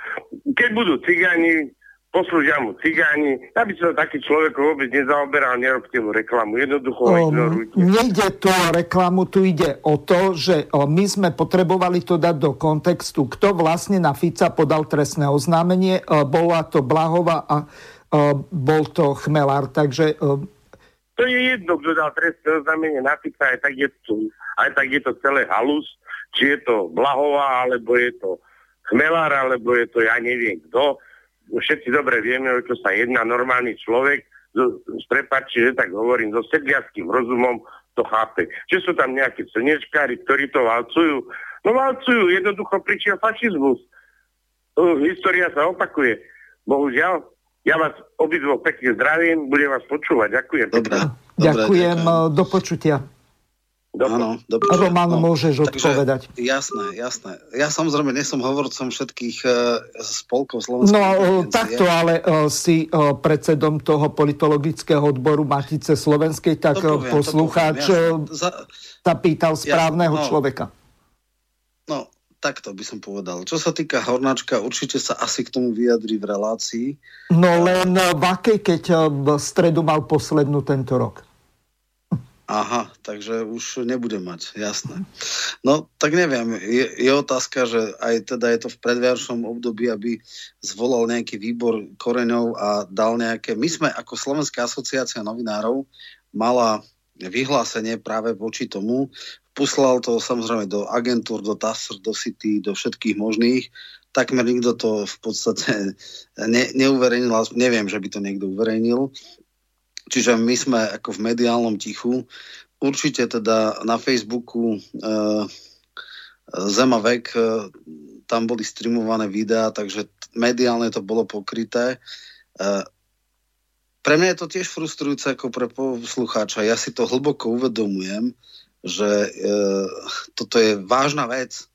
keď budú cigáni, poslúžia mu cigáni. Ja by som taký človek vôbec nezaoberal, nerobte mu reklamu. Jednoducho ho um, Nejde tu o reklamu, tu ide o to, že my sme potrebovali to dať do kontextu, kto vlastne na Fica podal trestné oznámenie. Bola to Blahova a bol to Chmelár. Takže... To je jedno, kto dal trestné oznámenie na aj tak je to, aj tak je to celé halus, či je to Blahová, alebo je to Chmelár, alebo je to ja neviem kto všetci dobre vieme, o čo sa jedná normálny človek, s prepači, že tak hovorím, so sedliackým rozumom to chápe. Že sú tam nejakí slnečkári, ktorí to valcujú. No valcujú, jednoducho prišiel fašizmus. Uh, história sa opakuje. Bohužiaľ, ja vás obidvo pekne zdravím, budem vás počúvať. Ďakujem. Dobre. Ďakujem, ďakujem. do počutia. Áno, dobre. Roman, no, môžeš odpovedať. Jasné, jasné. Ja samozrejme nesom hovorcom všetkých uh, spolkov Slovenskej No takto, ale uh, si uh, predsedom toho politologického odboru Matice Slovenskej, tak to poviem, poslucháč to Za... sa pýtal správneho jasné, no, človeka. No, takto by som povedal. Čo sa týka Hornáčka, určite sa asi k tomu vyjadri v relácii. No len v akej, keď v stredu mal poslednú tento rok? Aha, takže už nebude mať, jasné. No, tak neviem, je, je otázka, že aj teda je to v predviačnom období, aby zvolal nejaký výbor koreňov a dal nejaké... My sme ako Slovenská asociácia novinárov mala vyhlásenie práve voči tomu, poslal to samozrejme do agentúr, do TASR, do City, do všetkých možných, takmer nikto to v podstate ne, neuverejnil, neviem, že by to niekto uverejnil, Čiže my sme ako v mediálnom tichu. Určite teda na Facebooku e, Zema vek, e, tam boli streamované videá, takže mediálne to bolo pokryté. E, pre mňa je to tiež frustrujúce ako pre poslucháča. Ja si to hlboko uvedomujem, že e, toto je vážna vec,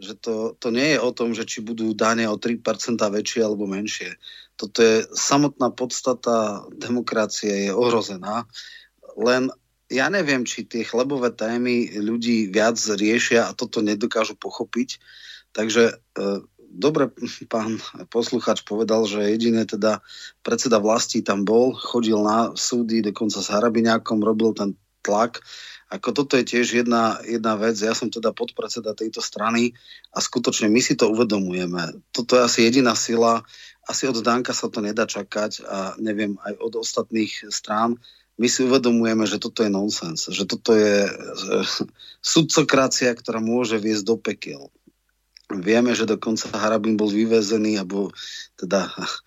že to, to nie je o tom, že či budú dane o 3% väčšie alebo menšie. Toto je samotná podstata demokracie je ohrozená. Len ja neviem, či tie chlebové témy ľudí viac riešia a toto nedokážu pochopiť. Takže e, dobre pán posluchač povedal, že jediné teda predseda vlasti tam bol, chodil na súdy, dokonca s Harabiňákom robil ten tlak. Ako toto je tiež jedna, jedna vec. Ja som teda podpredseda tejto strany a skutočne my si to uvedomujeme. Toto je asi jediná sila, asi od Danka sa to nedá čakať a neviem aj od ostatných strán. my si uvedomujeme, že toto je nonsens, že toto je sudcokracia, ktorá môže viesť do pekiel. Vieme, že dokonca Harabin bol vyvezený, alebo teda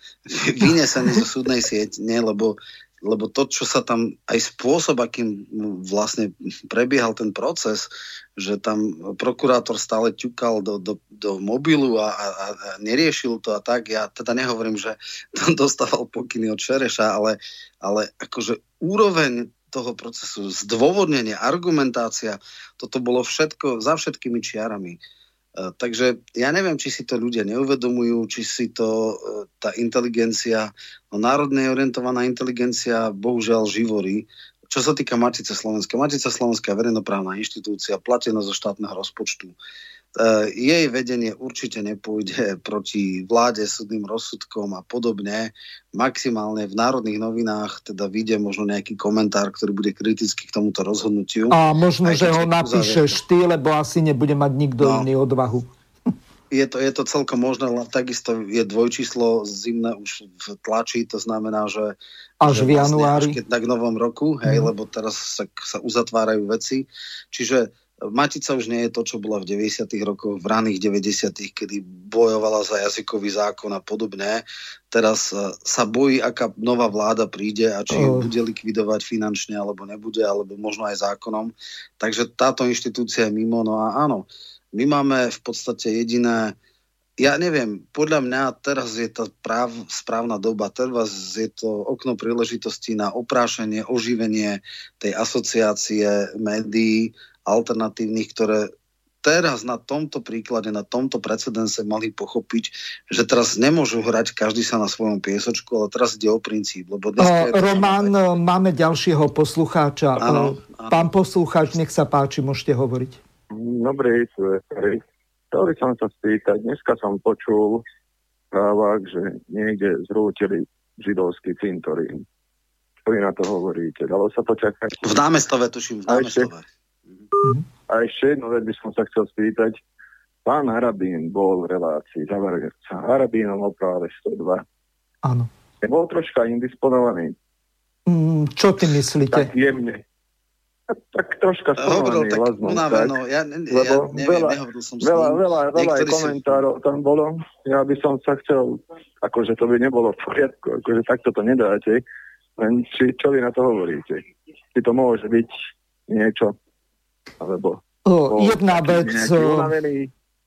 vynesený zo súdnej nie, lebo lebo to, čo sa tam, aj spôsob, akým vlastne prebiehal ten proces, že tam prokurátor stále ťukal do, do, do mobilu a, a, a neriešil to a tak, ja teda nehovorím, že tam dostával pokyny od Šereša, ale, ale akože úroveň toho procesu, zdôvodnenie, argumentácia, toto bolo všetko za všetkými čiarami. E, takže ja neviem, či si to ľudia neuvedomujú, či si to e, tá inteligencia, no národne orientovaná inteligencia bohužiaľ živorí. Čo sa týka Matice Slovenska, Matica Slovenska je verejnoprávna inštitúcia, platená zo štátneho rozpočtu. Eh, jej vedenie určite nepôjde proti vláde, súdnym rozsudkom a podobne. Maximálne v národných novinách teda vyjde možno nejaký komentár, ktorý bude kritický k tomuto rozhodnutiu. A možno, že ho napíšeš ty, lebo asi nebude mať nikto no. iný odvahu. Je to, je to celkom možné, ale takisto je dvojčíslo zimné už v tlači, to znamená, že až že v vlastne januári. Až keď tak v novom roku, hej, mm. lebo teraz sa, sa uzatvárajú veci. Čiže Matica už nie je to, čo bola v 90. rokoch, v raných 90. kedy bojovala za jazykový zákon a podobne. Teraz e, sa bojí, aká nová vláda príde a či ju bude likvidovať finančne alebo nebude, alebo možno aj zákonom. Takže táto inštitúcia je mimo. No a áno, my máme v podstate jediné ja neviem, podľa mňa teraz je to práv, správna doba, teraz je to okno príležitosti na oprášenie, oživenie tej asociácie médií, alternatívnych, ktoré teraz na tomto príklade, na tomto precedense mali pochopiť, že teraz nemôžu hrať každý sa na svojom piesočku, ale teraz ide o princíp. Lebo dnes uh, Roman, aj... máme ďalšieho poslucháča. Áno, áno. Pán poslucháč, nech sa páči, môžete hovoriť. Dobrý, Chcel by som sa spýtať, dneska som počul právak, že niekde zrútili židovský cintorín. Čo vy na to hovoríte? Dalo sa to čakať? V námestove, tuším, v námestove. Mm-hmm. A ešte jednu vec by som sa chcel spýtať. Pán Harabín bol v relácii sa Harabínom o práve 102. Áno. Bol troška indisponovaný. Mm, čo ty myslíte? Tak jemne. Tak, troška hovoril tak unaveno, ja, ne, ja neviem, veľa, nehovoril som veľa, veľa, veľa aj komentárov si... tam bolo. Ja by som sa chcel, akože to by nebolo v poriadku, akože takto to nedáte, len či, čo vy na to hovoríte? Či to môže byť niečo alebo o, jedna vec,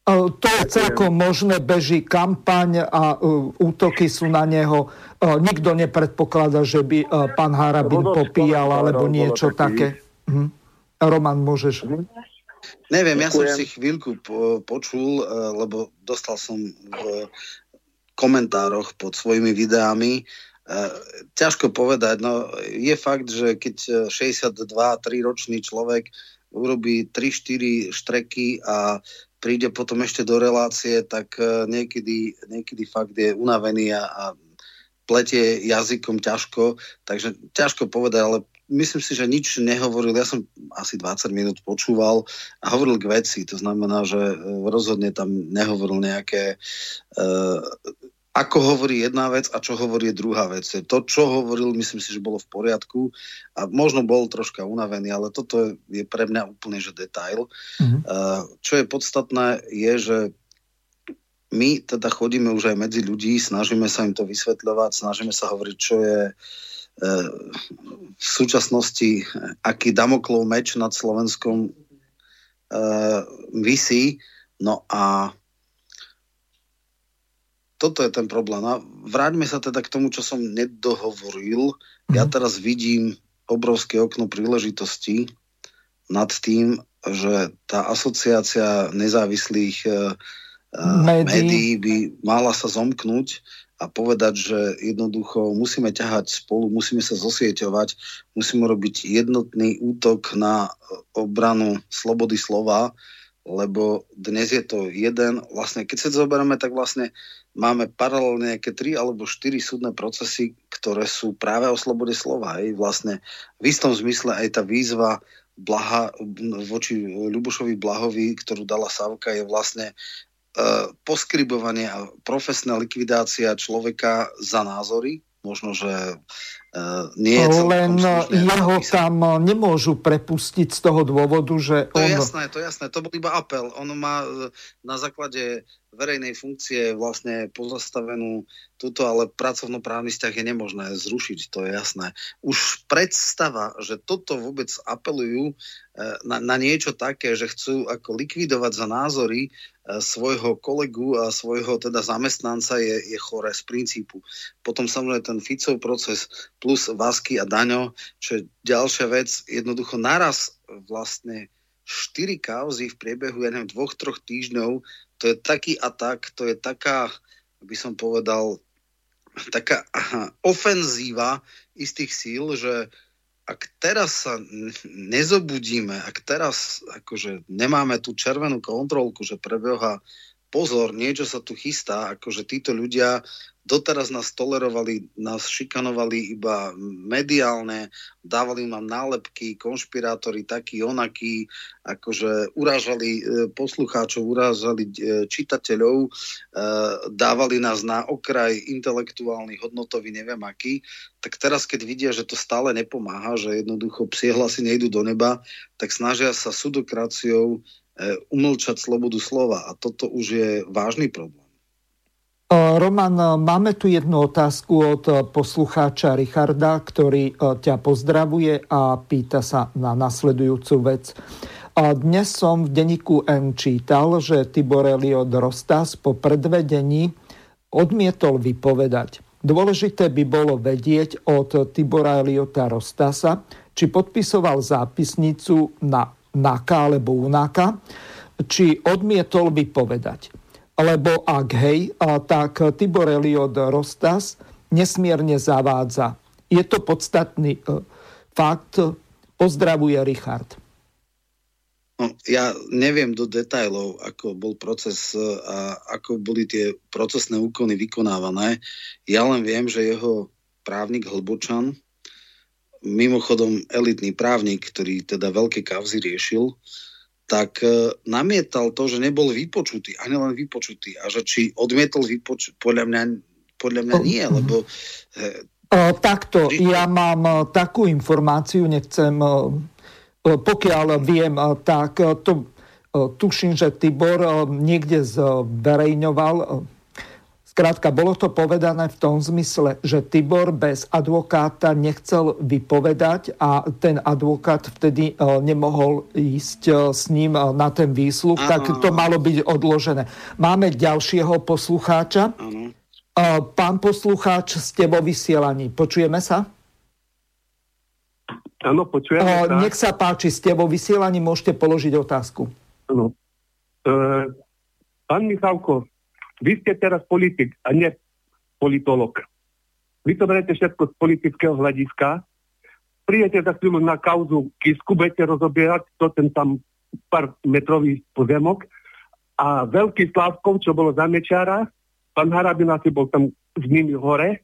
to je celkom možné, beží kampaň a uh, útoky sú na neho. Uh, nikto nepredpokladá, že by uh, pán Harabin popíjal alebo niečo také. Hm. Roman, môžeš. Hm. Neviem, ja som si chvíľku po, počul, lebo dostal som v komentároch pod svojimi videami ťažko povedať, no je fakt, že keď 62-3 ročný človek urobí 3-4 štreky a príde potom ešte do relácie, tak e, niekedy, niekedy fakt je unavený a, a pletie jazykom ťažko, takže ťažko povedať, ale myslím si, že nič nehovoril. Ja som asi 20 minút počúval a hovoril k veci. To znamená, že e, rozhodne tam nehovoril nejaké uh, ako hovorí jedna vec a čo hovorí druhá vec. To, čo hovoril, myslím si, že bolo v poriadku a možno bol troška unavený, ale toto je pre mňa úplne že detail. Mm-hmm. Čo je podstatné, je, že my teda chodíme už aj medzi ľudí, snažíme sa im to vysvetľovať, snažíme sa hovoriť, čo je uh, v súčasnosti, aký Damoklov meč nad Slovenskom vysí. No a toto je ten problém. A vráťme sa teda k tomu, čo som nedohovoril. Ja mhm. teraz vidím obrovské okno príležitosti nad tým, že tá asociácia nezávislých uh, médií. médií by mala sa zomknúť a povedať, že jednoducho musíme ťahať spolu, musíme sa zosieťovať, musíme robiť jednotný útok na obranu slobody slova, lebo dnes je to jeden, vlastne keď sa to zoberieme, tak vlastne máme paralelne nejaké tri alebo štyri súdne procesy, ktoré sú práve o slobode slova. Hej. Vlastne v istom zmysle aj tá výzva Blaha, voči Ľubošovi Blahovi, ktorú dala Savka, je vlastne uh, poskribovanie a profesná likvidácia človeka za názory, možno, že Uh, nie je Len jeho tam nemôžu prepustiť z toho dôvodu, že to on... je jasné, to je jasné, to bol iba apel. On má na základe verejnej funkcie vlastne pozastavenú túto, ale pracovnoprávny vzťah je nemožné zrušiť, to je jasné. Už predstava, že toto vôbec apelujú eh, na, na niečo také, že chcú ako likvidovať za názory eh, svojho kolegu a svojho teda zamestnanca je, je chore z princípu. Potom samozrejme ten Ficov proces plus Vasky a Daňo, čo je ďalšia vec, jednoducho naraz vlastne štyri kauzy v priebehu, ja neviem, dvoch, troch týždňov to je taký atak, to je taká, by som povedal, taká ofenzíva istých síl, že ak teraz sa nezobudíme, ak teraz akože nemáme tú červenú kontrolku, že prebieha pozor, niečo sa tu chystá, akože títo ľudia Doteraz nás tolerovali, nás šikanovali iba mediálne, dávali nám nálepky, konšpirátori takí, onakí, akože urážali e, poslucháčov, urážali e, čitateľov, e, dávali nás na okraj intelektuálny, hodnotový, neviem aký. Tak teraz, keď vidia, že to stále nepomáha, že jednoducho psiehlasy nejdu do neba, tak snažia sa sudokraciou umlčať slobodu slova. A toto už je vážny problém. Roman, máme tu jednu otázku od poslucháča Richarda, ktorý ťa pozdravuje a pýta sa na nasledujúcu vec. Dnes som v denníku N čítal, že Tibor Eliot Rostas po predvedení odmietol vypovedať. Dôležité by bolo vedieť od Tibora Eliota Rostasa, či podpisoval zápisnicu na NAKA alebo UNAKA, či odmietol vypovedať lebo ak hej, tak Tibor Eliot Rostas nesmierne zavádza. Je to podstatný e, fakt. Pozdravuje Richard. No, ja neviem do detajlov, ako bol proces e, a ako boli tie procesné úkony vykonávané. Ja len viem, že jeho právnik Hlbočan, mimochodom elitný právnik, ktorý teda veľké kauzy riešil, tak e, namietal to, že nebol vypočutý, ani len vypočutý. A že či odmietol vypočuť, podľa mňa, podľa mňa nie, lebo... E, o, takto, ja mám e, takú informáciu, nechcem, pokiaľ viem, tak to tuším, že Tibor niekde zverejňoval Skrátka, bolo to povedané v tom zmysle, že Tibor bez advokáta nechcel vypovedať a ten advokát vtedy e, nemohol ísť e, s ním e, na ten výsluh, ano. tak to malo byť odložené. Máme ďalšieho poslucháča. Ano. Pán poslucháč, ste vo vysielaní. Počujeme sa? Áno, počujeme sa. Nech sa páči, ste vo vysielaní, môžete položiť otázku. Áno. E, pán Michalko, vy ste teraz politik a nie politolog. Vy to berete všetko z politického hľadiska. Prijete za chvíľu na kauzu Kisku, budete rozobierať to ten tam pár metrový pozemok a veľký Slavkov, čo bolo za Mečára, pán Harabin asi bol tam s nimi hore,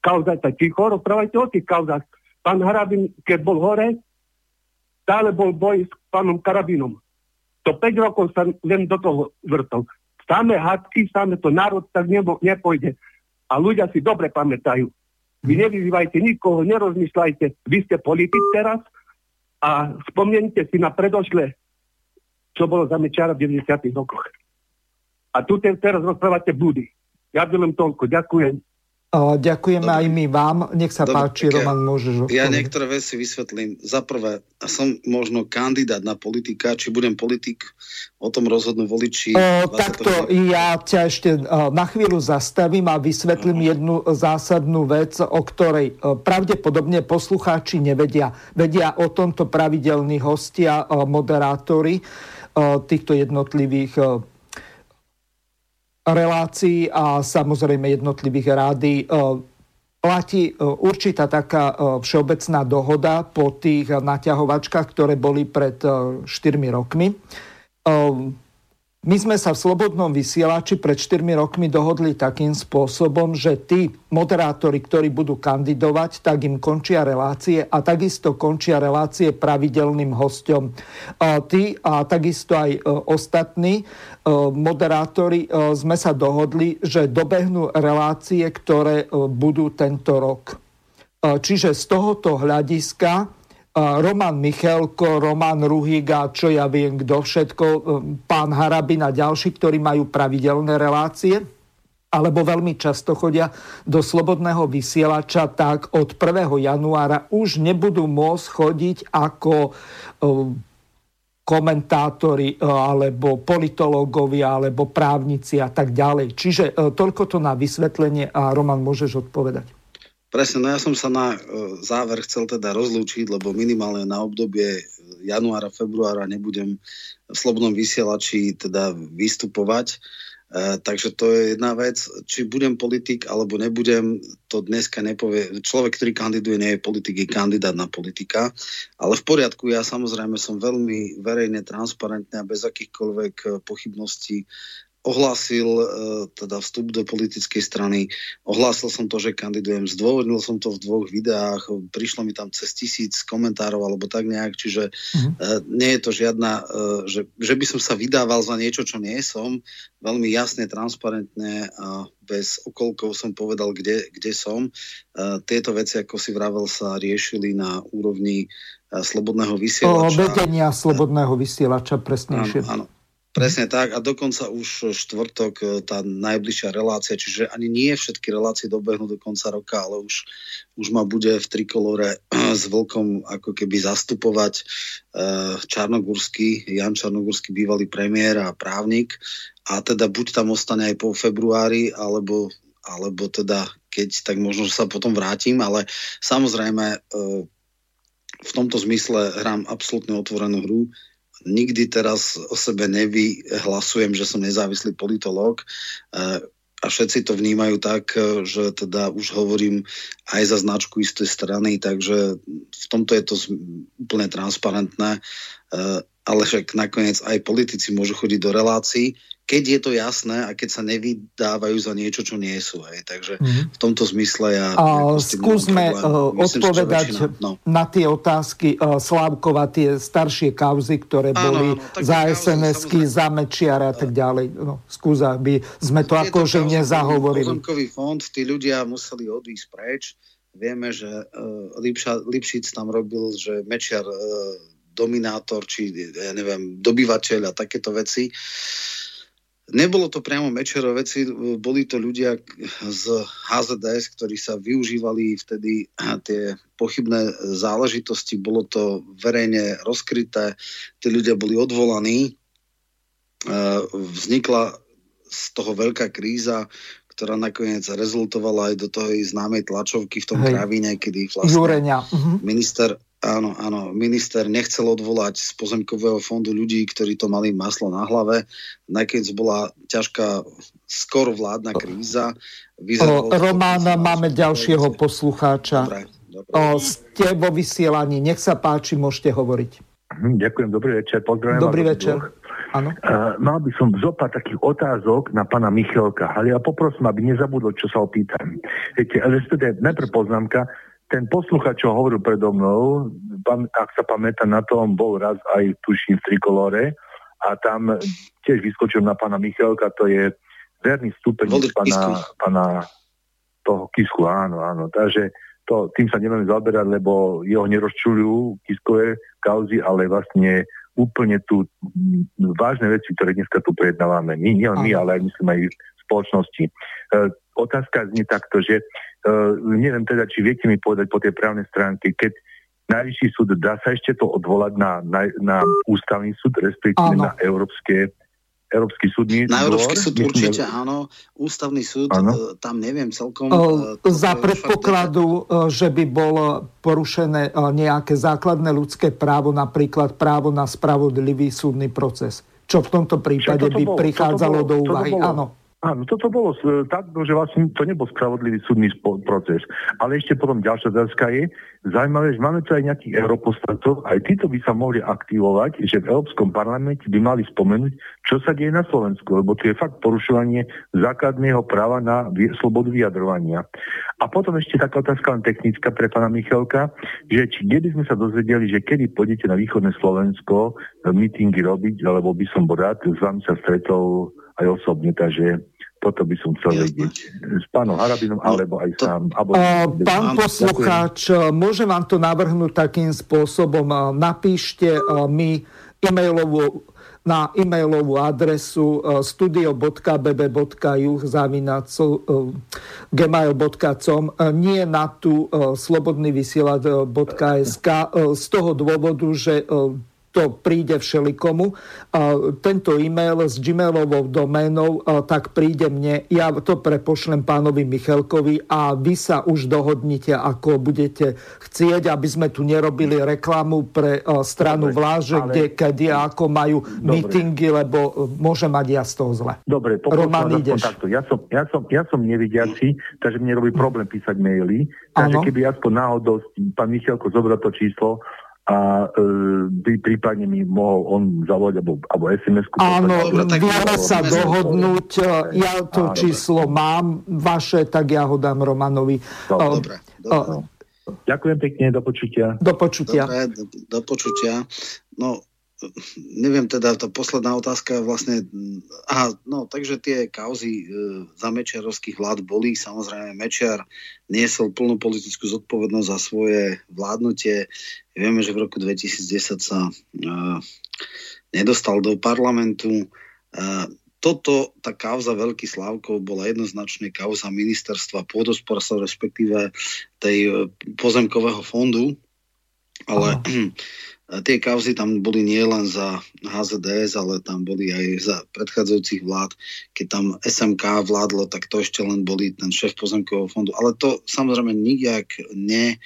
kauza je ticho, rozprávajte o tých kauzách. Pán Harabin, keď bol hore, stále bol boj s pánom Karabinom. To 5 rokov sa len do toho vrtol. Samé hadky, samé to národ tak nebo, nepojde. A ľudia si dobre pamätajú. Vy mhm. nevyzývajte nikoho, nerozmýšľajte. Vy ste politik teraz a spomnite si na predošle, čo bolo za Mečara v 90. rokoch. A tu teraz rozprávate budy. Ja by len toľko. Ďakujem. Ďakujeme Dobre. aj my vám. Nech sa Dobre, páči, ja, Roman, môžeš Ja niektoré veci vysvetlím. Za prvé, som možno kandidát na politika, či budem politik, o tom rozhodnú voliči. O, takto, ja ťa ešte na chvíľu zastavím a vysvetlím uh-huh. jednu zásadnú vec, o ktorej pravdepodobne poslucháči nevedia. Vedia o tomto pravidelní hostia, moderátori týchto jednotlivých relácií a samozrejme jednotlivých rády e, platí e, určitá taká e, všeobecná dohoda po tých naťahovačkách, ktoré boli pred 4 rokmi. My sme sa v Slobodnom vysielači pred 4 rokmi dohodli takým spôsobom, že tí moderátori, ktorí budú kandidovať, tak im končia relácie a takisto končia relácie pravidelným hostom. Tí a takisto aj e, ostatní e, moderátori e, sme sa dohodli, že dobehnú relácie, ktoré budú tento rok. Čiže z tohoto hľadiska Roman Michelko, Roman Ruhiga, čo ja viem, kto všetko, pán Harabin a ďalší, ktorí majú pravidelné relácie, alebo veľmi často chodia do slobodného vysielača, tak od 1. januára už nebudú môcť chodiť ako komentátori alebo politológovia alebo právnici a tak ďalej. Čiže toľko to na vysvetlenie a Roman, môžeš odpovedať. Presne, no ja som sa na e, záver chcel teda rozlúčiť, lebo minimálne na obdobie januára, februára nebudem v slobodnom vysielači teda vystupovať. E, takže to je jedna vec. Či budem politik alebo nebudem, to dneska nepovie. Človek, ktorý kandiduje, nie je politik, je kandidát na politika. Ale v poriadku, ja samozrejme som veľmi verejne, transparentný a bez akýchkoľvek e, pochybností ohlásil e, teda vstup do politickej strany, ohlásil som to, že kandidujem, zdôvodnil som to v dvoch videách, prišlo mi tam cez tisíc komentárov alebo tak nejak, čiže uh-huh. nie je to žiadna, e, že, že by som sa vydával za niečo, čo nie som, veľmi jasne, transparentne a bez okolkov som povedal, kde, kde som. Tieto veci, ako si vravel, sa riešili na úrovni slobodného vysielača. O vedenia slobodného vysielača, presnejšie. Áno, áno. Presne tak. A dokonca už štvrtok e, tá najbližšia relácia, čiže ani nie všetky relácie dobehnú do konca roka, ale už, už ma bude v trikolore s Vlkom ako keby zastupovať e, Čarnogurský, Jan Čarnogurský bývalý premiér a právnik. A teda buď tam ostane aj po februári, alebo, alebo teda keď, tak možno sa potom vrátim, ale samozrejme e, v tomto zmysle hrám absolútne otvorenú hru nikdy teraz o sebe nevyhlasujem, že som nezávislý politológ. E, a všetci to vnímajú tak, e, že teda už hovorím aj za značku istej strany, takže v tomto je to úplne transparentné, e, ale však nakoniec aj politici môžu chodiť do relácií, keď je to jasné a keď sa nevydávajú za niečo, čo nie sú. Hej. Takže mm-hmm. v tomto zmysle ja... A skúsme uh, odpovedať väčšina, no. na tie otázky uh, Slávkova, tie staršie kauzy, ktoré áno, boli áno, za SMS-ky, za Mečiara a tak ďalej. No, skús, aby sme to akože nezahovorili. Pozemkový fond, tí ľudia museli odísť preč. Vieme, že uh, Lipša, Lipšic tam robil, že Mečiar uh, dominátor, či ja neviem, dobyvateľ a takéto veci. Nebolo to priamo Mečero veci, boli to ľudia z HZDS, ktorí sa využívali vtedy tie pochybné záležitosti, bolo to verejne rozkryté, tí ľudia boli odvolaní, vznikla z toho veľká kríza, ktorá nakoniec rezultovala aj do toho známej tlačovky v tom Hej. Kravíne, kedy vlastne uh-huh. minister Áno, áno. Minister nechcel odvolať z pozemkového fondu ľudí, ktorí to mali maslo na hlave. Nakoniec bola ťažká skoro vládna kríza. Vyzeralo o, Romána, máme ďalšieho poslucháča. Dobre, dobre. O, ste vo vysielaní. Nech sa páči, môžete hovoriť. Hm, ďakujem, dobrý večer. Pozdravujem dobrý večer. Uh, mal by som zopať takých otázok na pána Michelka, ale ja poprosím, aby nezabudol, čo sa opýtam. Viete, ale teda najprv poznámka, ten posluchač, čo hovoril predo mnou, ak sa pamätá na to, on bol raz aj tuším v Trikolore a tam tiež vyskočil na pána Michalka, to je verný stupeň pána, pána toho Kisku, áno, áno. Takže to, tým sa nemáme zaoberať, lebo jeho nerozčuľujú Kiskové kauzy, ale vlastne úplne tu vážne veci, ktoré dneska tu prejednávame. My, nie my, ale aj myslím aj v spoločnosti. E, otázka znie takto, že Uh, neviem teda, či viete mi povedať po tej právnej stránke, keď Najvyšší súd, dá sa ešte to odvolať na, na, na ústavný súd, respektíve na Európske Európsky súdny Na Európsky súd myslím, určite áno. Ústavný súd, áno. E, tam neviem celkom. O, za predpokladu, fakt... že by bolo porušené nejaké základné ľudské právo, napríklad právo na spravodlivý súdny proces. Čo v tomto prípade by bolo, prichádzalo bolo, do úvahy. Áno. Áno, toto bolo tak, no, že vlastne to nebol spravodlivý súdny proces. Ale ešte potom ďalšia otázka je, zaujímavé, že máme tu aj nejakých europoslancov, aj títo by sa mohli aktivovať, že v Európskom parlamente by mali spomenúť, čo sa deje na Slovensku, lebo to je fakt porušovanie základného práva na slobodu vyjadrovania. A potom ešte taká otázka len technická pre pána Michalka, že či kde by sme sa dozvedeli, že kedy pôjdete na východné Slovensko mítingy robiť, alebo by som bol rád, s vami sa stretol aj osobne, takže Toto by som chcel Jasne. vedieť. S pánom Harabinom, no, alebo aj to, sám. Alebo... Pán poslucháč, ďakujem. môžem vám to navrhnúť takým spôsobom. Napíšte mi e-mailovú na e-mailovú adresu studio.bb.juh gmail.com nie na tú slobodnyvysielač.sk z toho dôvodu, že to príde všelikomu. Tento e-mail s gmailovou doménou tak príde mne. Ja to prepošlem pánovi Michalkovi a vy sa už dohodnite, ako budete chcieť, aby sme tu nerobili reklamu pre stranu vláže, ale... kde, kedy a ako majú Dobre. mítingy, lebo môže mať ja z toho zle. Dobre, Roman, ideš. Takto. Ja som, ja, som, ja som nevidiaci, takže mne robí problém písať maily. Takže ano. keby aspoň náhodou pán Michalko zobral to číslo, a e, by prípadne mi mohol on zavolať alebo, alebo SMS-ku. Áno, vieme sa dohodnúť. Ja to Áno, číslo dobre. mám vaše, tak ja ho dám Romanovi. Dobre, dobre. Ďakujem pekne, do počutia. Do počutia. Dobre, do, do počutia. No, neviem teda, tá posledná otázka vlastne, aha, no, takže tie kauzy e, za Mečiarovských vlád boli, samozrejme Mečiar niesol plnú politickú zodpovednosť za svoje vládnutie. Vieme, že v roku 2010 sa e, nedostal do parlamentu. E, toto, tá kauza Veľký Slávkov bola jednoznačne kauza ministerstva pôdosporstva, respektíve tej e, pozemkového fondu, ale tie kauzy tam boli nielen za HZDS, ale tam boli aj za predchádzajúcich vlád. Keď tam SMK vládlo, tak to ešte len boli ten šéf pozemkového fondu. Ale to samozrejme nijak ne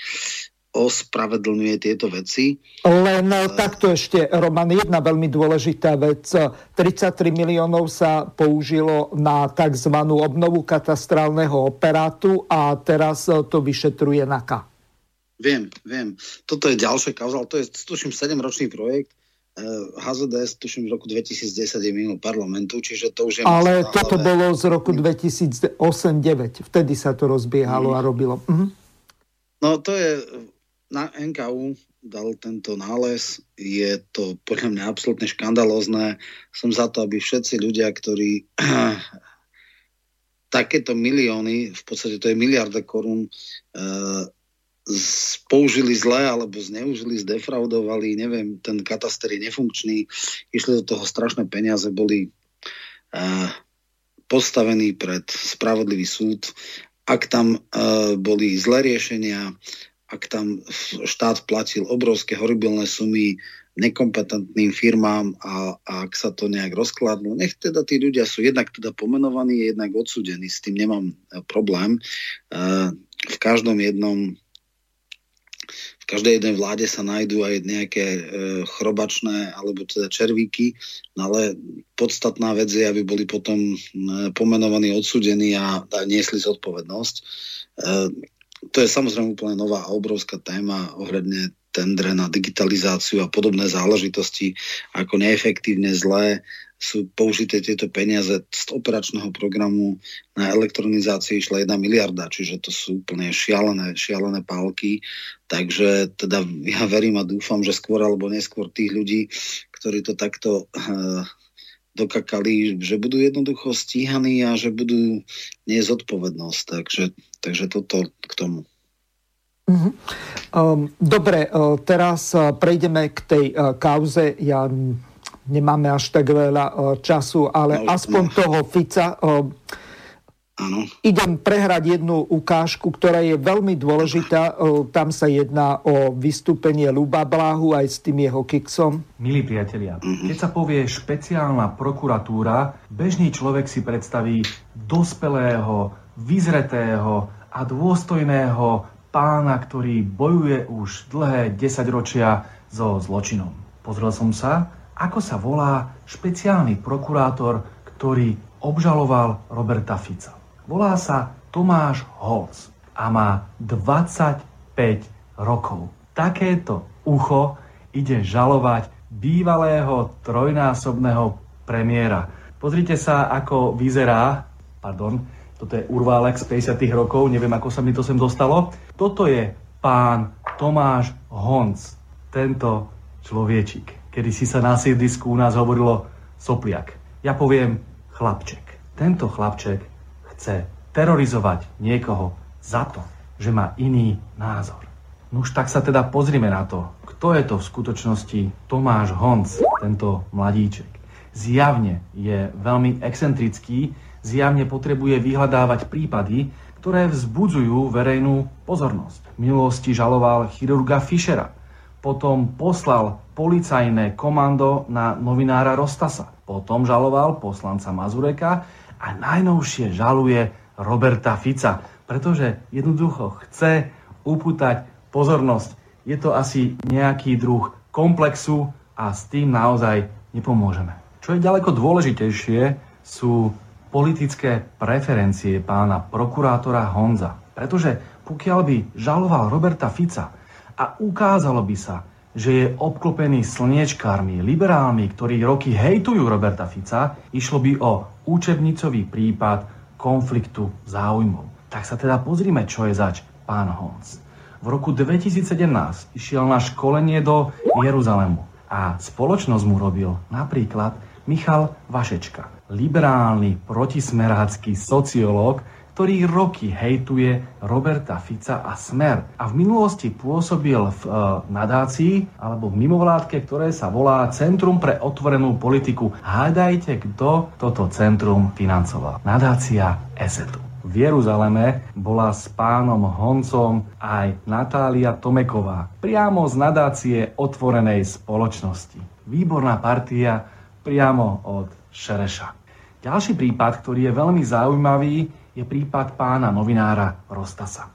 ospravedlňuje tieto veci. Len uh, takto ešte, Roman, jedna veľmi dôležitá vec. 33 miliónov sa použilo na tzv. obnovu katastrálneho operátu a teraz to vyšetruje NAKA. Viem, viem. Toto je ďalšia kauza, ale to je, tuším, 7-ročný projekt. HZDS, tuším, v roku 2010 je mimo parlamentu, čiže to už je... Ale masná, toto bolo z roku 2008-2009. Vtedy sa to rozbiehalo mm. a robilo. Mhm. No to je... Na NKU dal tento nález. Je to podľa mňa absolútne škandalozné. Som za to, aby všetci ľudia, ktorí takéto milióny, v podstate to je miliarda korún, uh, použili zle alebo zneužili, zdefraudovali, neviem, ten kataster je nefunkčný, išli do toho strašné peniaze, boli uh, postavení pred spravodlivý súd. Ak tam uh, boli zlé riešenia, ak tam štát platil obrovské horibilné sumy nekompetentným firmám a, a ak sa to nejak rozkladlo, nech teda tí ľudia sú jednak teda pomenovaní, jednak odsudení, s tým nemám e, problém. V každom jednom každej jednej vláde sa nájdú aj nejaké e, chrobačné alebo teda červíky, ale podstatná vec je, aby boli potom e, pomenovaní, odsudení a, a niesli zodpovednosť. E, to je samozrejme úplne nová a obrovská téma ohľadne tendre na digitalizáciu a podobné záležitosti, ako neefektívne, zlé sú použité tieto peniaze z operačného programu na elektronizácii išla jedna miliarda, čiže to sú úplne šialené, šialené pálky. Takže teda ja verím a dúfam, že skôr alebo neskôr tých ľudí, ktorí to takto uh, dokakali, že budú jednoducho stíhaní a že budú niesť zodpovednosť. Takže, takže toto k tomu. Uh-huh. Um, dobre, uh, teraz uh, prejdeme k tej kauze. Ja nemáme až tak veľa e, času, ale no, aspoň no. toho Fica. Ano. E, idem prehrať jednu ukážku, ktorá je veľmi dôležitá. E, tam sa jedná o vystúpenie Luba Bláhu aj s tým jeho kiksom. Milí priatelia, uh-huh. keď sa povie špeciálna prokuratúra, bežný človek si predstaví dospelého, vyzretého a dôstojného pána, ktorý bojuje už dlhé desaťročia so zločinom. Pozrel som sa ako sa volá špeciálny prokurátor, ktorý obžaloval Roberta Fica. Volá sa Tomáš Holc a má 25 rokov. Takéto ucho ide žalovať bývalého trojnásobného premiéra. Pozrite sa, ako vyzerá, pardon, toto je urválek z 50 rokov, neviem, ako sa mi to sem dostalo. Toto je pán Tomáš Honc, tento človečik kedy si sa na sídlisku u nás hovorilo sopliak. Ja poviem chlapček. tento chlapček chce terorizovať niekoho za to, že má iný názor. No už tak sa teda pozrime na to, kto je to v skutočnosti Tomáš Honc, tento mladíček. Zjavne je veľmi excentrický, zjavne potrebuje vyhľadávať prípady, ktoré vzbudzujú verejnú pozornosť. V minulosti žaloval chirurga Fischera, potom poslal policajné komando na novinára Rostasa, potom žaloval poslanca Mazureka a najnovšie žaluje Roberta Fica, pretože jednoducho chce upútať pozornosť. Je to asi nejaký druh komplexu a s tým naozaj nepomôžeme. Čo je ďaleko dôležitejšie, sú politické preferencie pána prokurátora Honza. Pretože pokiaľ by žaloval Roberta Fica a ukázalo by sa, že je obklopený slniečkármi, liberálmi, ktorí roky hejtujú Roberta Fica, išlo by o učebnicový prípad konfliktu záujmov. Tak sa teda pozrime, čo je zač pán Honc. V roku 2017 išiel na školenie do Jeruzalému a spoločnosť mu robil napríklad Michal Vašečka, liberálny protismerácky sociológ, ktorý roky hejtuje Roberta Fica a Smer. A v minulosti pôsobil v e, nadácii alebo v mimovládke, ktoré sa volá Centrum pre otvorenú politiku. Hádajte, kto toto centrum financoval. Nadácia ESETu v Jeruzaleme bola s pánom Honcom aj Natália Tomeková, priamo z nadácie otvorenej spoločnosti. Výborná partia priamo od Šereša. Ďalší prípad, ktorý je veľmi zaujímavý, je prípad pána novinára Rostasa.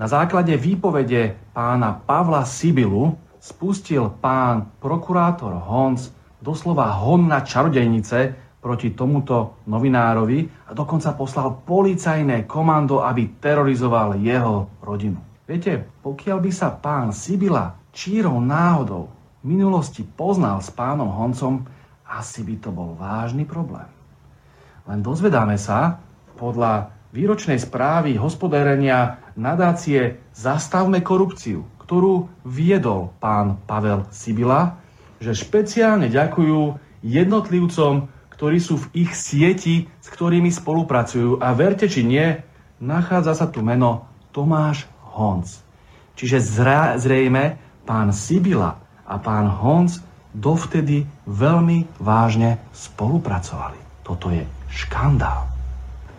Na základe výpovede pána Pavla Sibilu spustil pán prokurátor Honc doslova hon na čarodejnice proti tomuto novinárovi a dokonca poslal policajné komando, aby terorizoval jeho rodinu. Viete, pokiaľ by sa pán Sibila čírou náhodou v minulosti poznal s pánom Honcom, asi by to bol vážny problém. Len dozvedáme sa, podľa výročnej správy hospodárenia nadácie Zastavme korupciu, ktorú viedol pán Pavel Sibila, že špeciálne ďakujú jednotlivcom, ktorí sú v ich sieti, s ktorými spolupracujú. A verte či nie, nachádza sa tu meno Tomáš Honc. Čiže zrejme pán Sibila a pán Honc dovtedy veľmi vážne spolupracovali. Toto je škandál.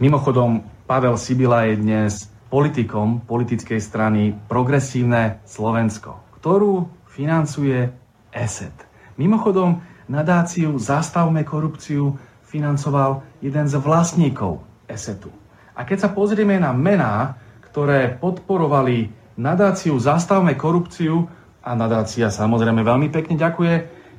Mimochodom, Pavel Sibila je dnes politikom politickej strany Progresívne Slovensko, ktorú financuje ESET. Mimochodom, nadáciu Zastavme korupciu financoval jeden z vlastníkov ESETu. A keď sa pozrieme na mená, ktoré podporovali nadáciu Zastavme korupciu, a nadácia samozrejme veľmi pekne ďakuje,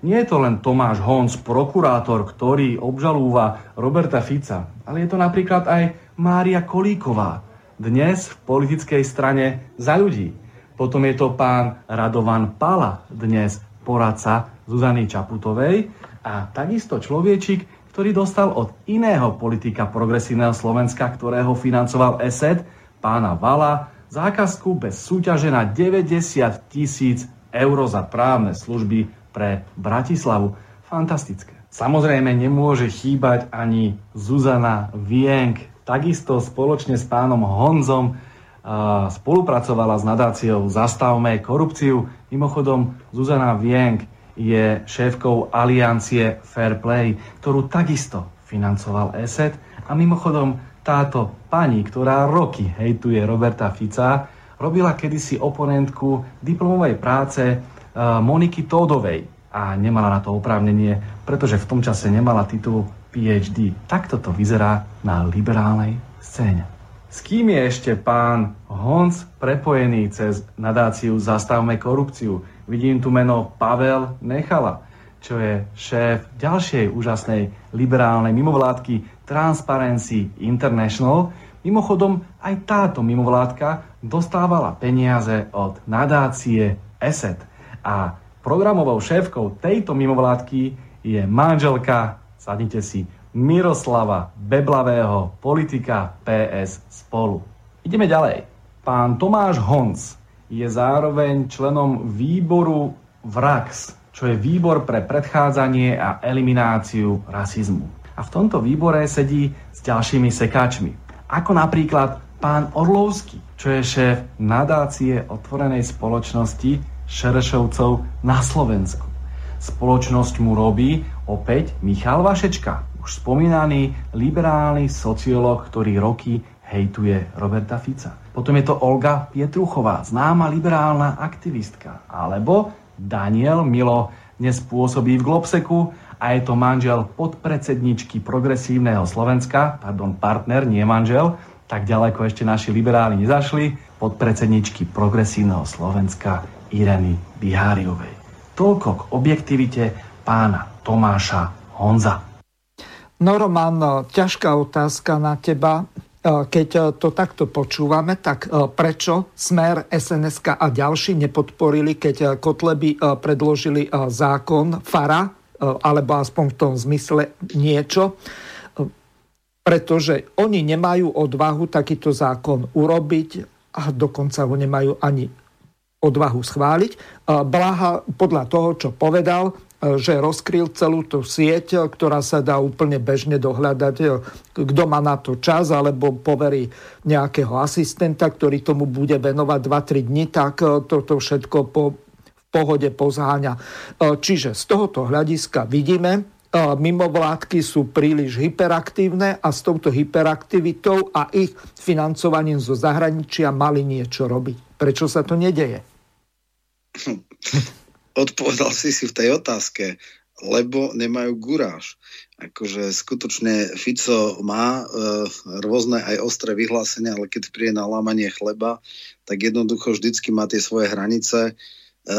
nie je to len Tomáš Honc, prokurátor, ktorý obžalúva Roberta Fica, ale je to napríklad aj Mária Kolíková, dnes v politickej strane za ľudí. Potom je to pán Radovan Pala, dnes poradca Zuzany Čaputovej a takisto človečik, ktorý dostal od iného politika progresívneho Slovenska, ktorého financoval ESET, pána Vala, zákazku bez súťaže na 90 tisíc eur za právne služby pre Bratislavu. Fantastické. Samozrejme nemôže chýbať ani Zuzana Vienk, takisto spoločne s pánom Honzom spolupracovala s nadáciou Zastavme korupciu. Mimochodom, Zuzana Vienk je šéfkou aliancie Fair Play, ktorú takisto financoval ESET. A mimochodom, táto pani, ktorá roky hejtuje Roberta Fica, robila kedysi oponentku diplomovej práce e, Moniky Tódovej a nemala na to oprávnenie, pretože v tom čase nemala titul PhD. Takto to vyzerá na liberálnej scéne. S kým je ešte pán Honc prepojený cez nadáciu Zastavme korupciu? Vidím tu meno Pavel Nechala, čo je šéf ďalšej úžasnej liberálnej mimovládky Transparency International. Mimochodom, aj táto mimovládka dostávala peniaze od nadácie ESET. A programovou šéfkou tejto mimovládky je manželka, sadnite si, Miroslava Beblavého, politika PS spolu. Ideme ďalej. Pán Tomáš Honc je zároveň členom výboru VRAX, čo je výbor pre predchádzanie a elimináciu rasizmu. a v tomto výbore sedí s ďalšími sekáčmi. Ako napríklad pán Orlovský, čo je šéf nadácie otvorenej spoločnosti Šerešovcov na Slovensku. Spoločnosť mu robí opäť Michal Vašečka, už spomínaný liberálny sociológ, ktorý roky hejtuje Roberta Fica. Potom je to Olga Pietruchová, známa liberálna aktivistka. Alebo Daniel Milo, dnes pôsobí v Globseku a je to manžel podpredsedničky progresívneho Slovenska, pardon, partner, nie manžel, tak ďaleko ešte naši liberáli nezašli, podpredsedničky progresívneho Slovenska Ireny Biháriovej. Toľko k objektivite pána Tomáša Honza. No Roman, ťažká otázka na teba. E, keď e, to takto počúvame, tak e, prečo Smer, SNSK a ďalší nepodporili, keď Kotleby predložili zákon FARA, alebo aspoň v tom zmysle niečo, pretože oni nemajú odvahu takýto zákon urobiť a dokonca ho nemajú ani odvahu schváliť. Blaha podľa toho, čo povedal, že rozkryl celú tú sieť, ktorá sa dá úplne bežne dohľadať, kto má na to čas, alebo poverí nejakého asistenta, ktorý tomu bude venovať 2-3 dní, tak e, toto všetko po, v pohode pozháňa. E, čiže z tohoto hľadiska vidíme, e, mimovládky sú príliš hyperaktívne a s touto hyperaktivitou a ich financovaním zo zahraničia mali niečo robiť. Prečo sa to nedeje? odpovedal si si v tej otázke, lebo nemajú guráž. Akože skutočne Fico má e, rôzne aj ostré vyhlásenia, ale keď príde na lámanie chleba, tak jednoducho vždycky má tie svoje hranice. E,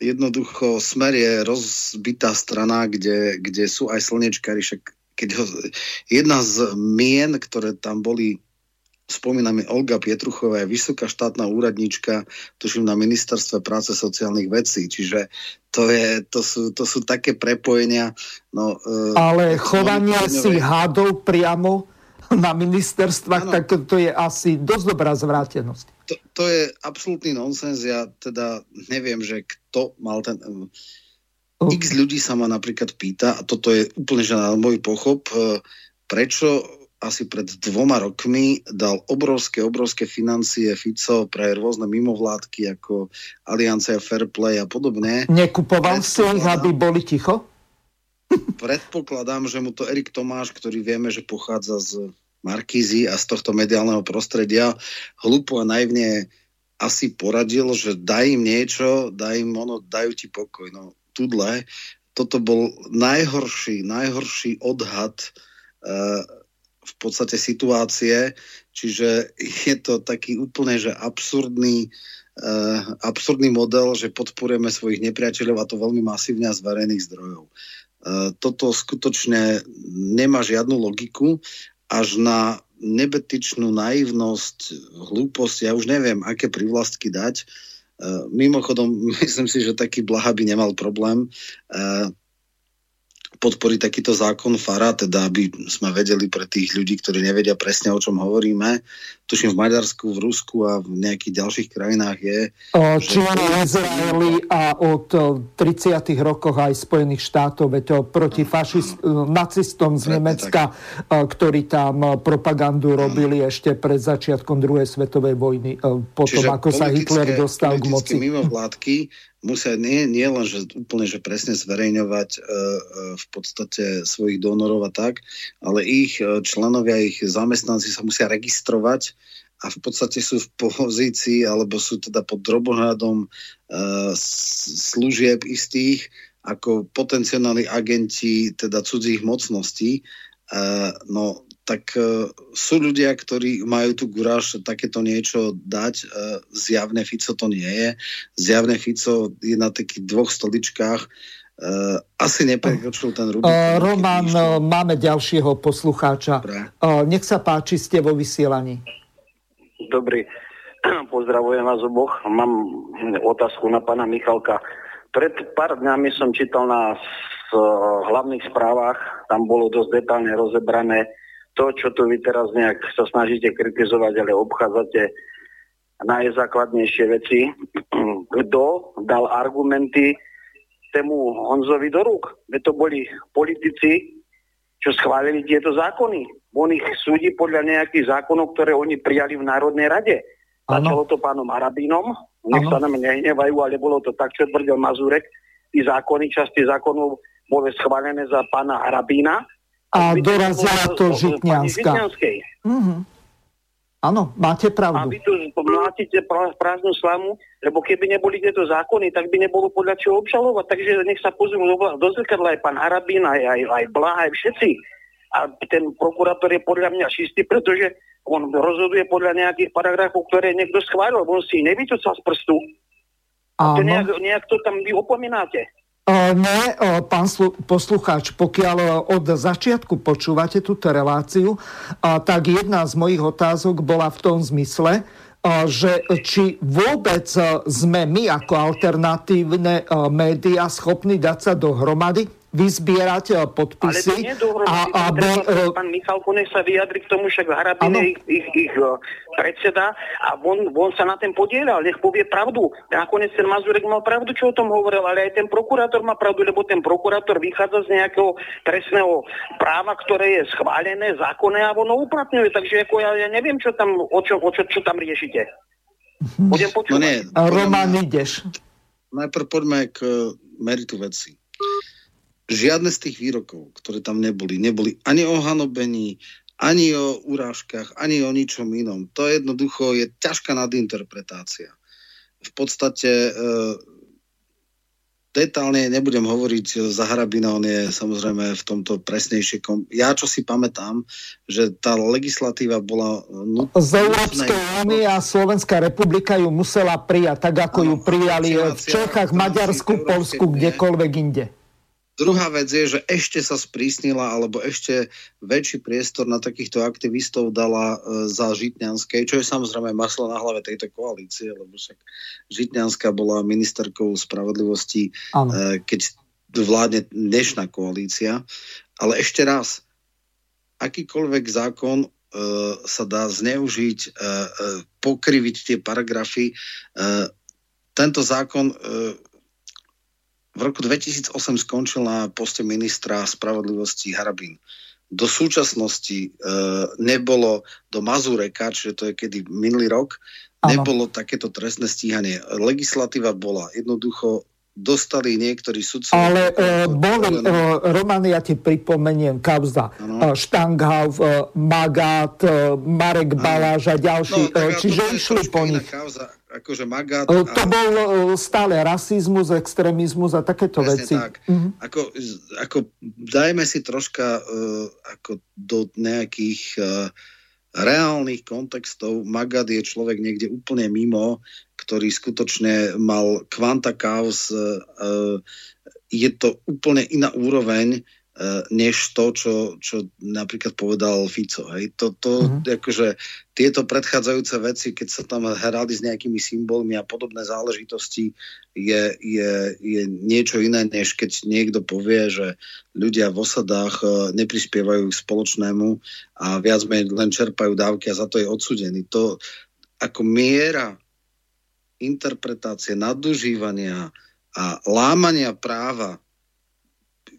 jednoducho Smer je rozbitá strana, kde, kde sú aj slnečkári, však keď ho, jedna z mien, ktoré tam boli spomíname Olga Pietruchová je vysoká štátna úradníčka, tuším na ministerstve práce sociálnych vecí, čiže to, je, to, sú, to sú také prepojenia. No, uh, Ale chovania si hádov priamo na ministerstvách, ano. tak to je asi dosť dobrá zvrátenosť. To, to je absolútny nonsens. Ja teda neviem, že kto mal ten... X ľudí sa ma napríklad pýta, a toto je úplne že na môj pochop, e, prečo asi pred dvoma rokmi dal obrovské, obrovské financie Fico pre rôzne mimovládky ako Aliancia Fairplay a podobne. Nekupoval si ich, aby boli ticho? Predpokladám, že mu to Erik Tomáš, ktorý vieme, že pochádza z Markízy a z tohto mediálneho prostredia, hlúpo a naivne asi poradil, že daj im niečo, daj im ono, dajú ti pokoj. No, tudle, toto bol najhorší, najhorší odhad uh, v podstate situácie, čiže je to taký úplne, že absurdný, uh, absurdný model, že podporujeme svojich nepriateľov a to veľmi masívne a z verejných zdrojov. Uh, toto skutočne nemá žiadnu logiku, až na nebetičnú naivnosť, hlúposť, ja už neviem, aké privlastky dať. Uh, mimochodom, myslím si, že taký Blaha by nemal problém. Uh, podporiť takýto zákon FARA, teda aby sme vedeli pre tých ľudí, ktorí nevedia presne, o čom hovoríme. Tuším v Maďarsku, v Rusku a v nejakých ďalších krajinách je. Čína, Izraeli a od 30. rokoch aj Spojených štátov, veď proti fašist, nacistom z Nemecka, tak. ktorí tam propagandu robili ešte pred začiatkom druhej svetovej vojny, potom Čiže ako sa Hitler dostal k moci. mimovládky musia nie, nie len, že úplne že presne zverejňovať e, e, v podstate svojich donorov a tak, ale ich e, členovia, ich zamestnanci sa musia registrovať a v podstate sú v pozícii alebo sú teda pod drobohľadom služieb istých ako potenciálni agenti teda cudzích mocností. No tak uh, sú ľudia, ktorí majú tu guráž takéto niečo dať. Uh, zjavne Fico to nie je. Zjavne Fico je na takých dvoch stoličkách. Uh, asi neprekročil ten Rubik. Uh, Roman, uh, máme ďalšieho poslucháča. Uh, nech sa páči, ste vo vysielaní. Dobrý. Pozdravujem vás oboch. Mám otázku na pána Michalka. Pred pár dňami som čítal na hlavných správach, tam bolo dosť detálne rozebrané to, čo tu vy teraz nejak sa snažíte kritizovať, ale obchádzate najzákladnejšie veci. Kto dal argumenty tému Honzovi do rúk? Veď to boli politici, čo schválili tieto zákony. On ich súdi podľa nejakých zákonov, ktoré oni prijali v Národnej rade. Začalo to pánom Arabínom, nech ano. sa nám nehnevajú, ale bolo to tak, čo tvrdil Mazurek. Tí zákony, časti zákonov boli schválené za pána Arabína. A dorazila to Žitňanská. Mm-hmm. Áno, máte pravdu. A vy tu mlátite prázdnu slamu, lebo keby neboli tieto zákony, tak by nebolo podľa čoho obžalovať. Takže nech sa pozrú do zrkadla aj pán Harabín, aj, aj, aj Blaha, aj všetci. A ten prokurátor je podľa mňa čistý, pretože on rozhoduje podľa nejakých paragrafov, ktoré niekto schválil, on si nevytúcal z prstu. A to nejak, nejak to tam vy opomínate. Ne, pán poslucháč, pokiaľ od začiatku počúvate túto reláciu, tak jedna z mojich otázok bola v tom zmysle, že či vôbec sme my ako alternatívne médiá schopní dať sa dohromady vyzbierať podpisy. Ale to nie a, aby... Uh, pán Michalko, nech sa vyjadri k tomu, však Harabin je ich, ich, ich uh, predseda a on, on sa na ten podielal, nech povie pravdu. Nakoniec ten Mazurek mal pravdu, čo o tom hovoril, ale aj ten prokurátor má pravdu, lebo ten prokurátor vychádza z nejakého trestného práva, ktoré je schválené, zákonné a ono uplatňuje. Takže ako ja, ja neviem, čo tam, o čo, o čo, čo tam riešite. Budem počúvať. No nie, Roman, ideš. Najprv poďme k meritu veci žiadne z tých výrokov, ktoré tam neboli, neboli ani o hanobení, ani o urážkach, ani o ničom inom. To jednoducho je ťažká nadinterpretácia. V podstate e, detálne nebudem hovoriť za Harabina, on je samozrejme v tomto presnejšie. Kom... Ja čo si pamätám, že tá legislatíva bola... Nut... Z Európskej únie a Slovenská republika ju musela prijať, tak ako ano, ju prijali v Čechách, Maďarsku, Polsku, kdekoľvek inde. Druhá vec je, že ešte sa sprísnila, alebo ešte väčší priestor na takýchto aktivistov dala e, za Žitňanskej, čo je samozrejme maslo na hlave tejto koalície, lebo však Žitňanská bola ministerkou spravodlivosti, e, keď vládne dnešná koalícia. Ale ešte raz, akýkoľvek zákon e, sa dá zneužiť, e, e, pokriviť tie paragrafy. E, tento zákon e, v roku 2008 skončil na poste ministra spravodlivosti Harabín. Do súčasnosti e, nebolo do Mazureka, čiže to je kedy minulý rok, ano. nebolo takéto trestné stíhanie. Legislatíva bola jednoducho dostali niektorí sudcovia. Ale uh, boli, uh, Roman, ja ti pripomeniem, kauza uh, Štanghav, uh, Magát, uh, Marek Baláž a ďalší. No, uh, čiže išli po nich. Kauza akože Magát... To a... bol stále rasizmus, extrémizmus a takéto Presne veci. tak. Mm-hmm. Ako, ako dajme si troška uh, ako do nejakých uh, reálnych kontextov. Magad je človek niekde úplne mimo, ktorý skutočne mal kvanta kaos. Uh, je to úplne iná úroveň E, než to, čo, čo napríklad povedal Fico. Hej. To, to, uh-huh. akože, tieto predchádzajúce veci, keď sa tam hrali s nejakými symbolmi a podobné záležitosti, je, je, je niečo iné, než keď niekto povie, že ľudia v osadách e, neprispievajú k spoločnému a viac menej len čerpajú dávky a za to je odsudený. To ako miera interpretácie, nadužívania a lámania práva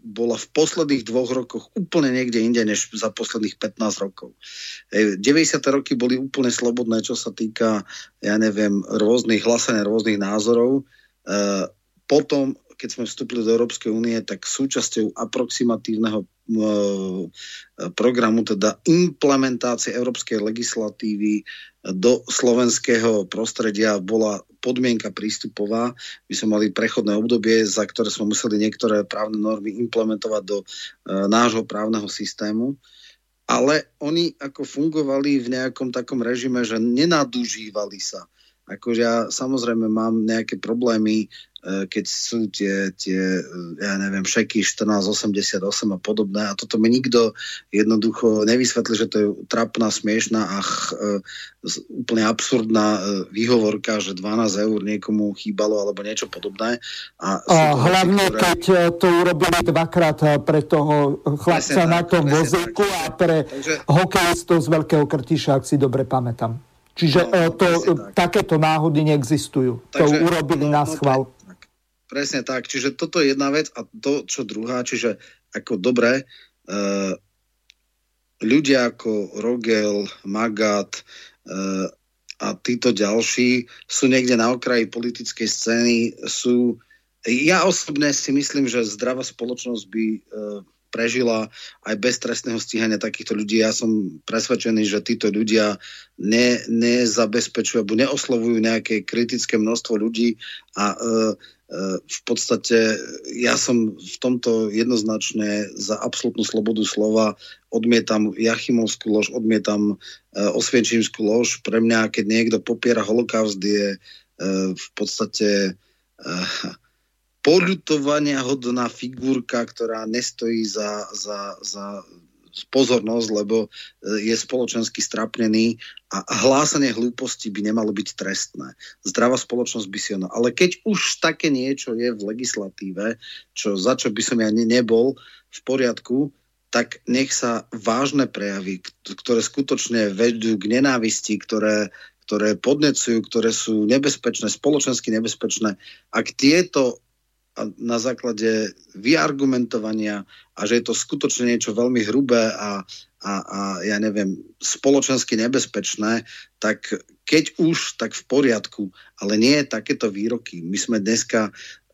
bola v posledných dvoch rokoch úplne niekde inde, než za posledných 15 rokov. 90. roky boli úplne slobodné, čo sa týka, ja neviem, rôznych hlasenia, rôznych názorov. E, potom, keď sme vstúpili do Európskej únie, tak súčasťou aproximatívneho e, programu, teda implementácie európskej legislatívy do slovenského prostredia bola podmienka prístupová. My sme mali prechodné obdobie, za ktoré sme museli niektoré právne normy implementovať do e, nášho právneho systému. Ale oni ako fungovali v nejakom takom režime, že nenadužívali sa. Akože ja samozrejme mám nejaké problémy keď sú tie, tie ja neviem, šeky 1488 a podobné a toto mi nikto jednoducho nevysvetlí, že to je trapná, smiešná a ch, e, úplne absurdná výhovorka, že 12 eur niekomu chýbalo alebo niečo podobné. A, a hlavne, ktoré... keď to urobili dvakrát pre toho chlapca na tom vozíku a pre Takže... hokejistov z Veľkého Krtiša, ak si dobre pamätám. Čiže no, to, tak. takéto náhody neexistujú. Takže, to urobili no, na no, schvál. No, Presne tak. Čiže toto je jedna vec a to, čo druhá, čiže ako dobre, uh, ľudia ako Rogel, Magat a títo ďalší sú niekde na okraji politickej scény, sú ja osobne si myslím, že zdravá spoločnosť by prežila aj bez trestného stíhania takýchto ľudí. Ja som presvedčený, že títo ľudia ne, nezabezpečujú alebo neoslovujú nejaké kritické množstvo ľudí a e, e, v podstate ja som v tomto jednoznačne za absolútnu slobodu slova. Odmietam Jachimovskú lož, odmietam e, Osvienčímskú lož. Pre mňa, keď niekto popiera holokaust, je e, v podstate e, poľutovania hodná figurka, ktorá nestojí za, za, za pozornosť, lebo e, je spoločensky strapnený a hlásanie hlúposti by nemalo byť trestné. Zdravá spoločnosť by si ono. Ale keď už také niečo je v legislatíve, čo, za čo by som ja ne, nebol v poriadku, tak nech sa vážne prejavy, ktoré skutočne vedú k nenávisti, ktoré, ktoré podnecujú, ktoré sú nebezpečné, spoločensky nebezpečné, ak tieto a na základe vyargumentovania a že je to skutočne niečo veľmi hrubé a, a, a ja neviem, spoločensky nebezpečné, tak keď už, tak v poriadku, ale nie takéto výroky. My sme dneska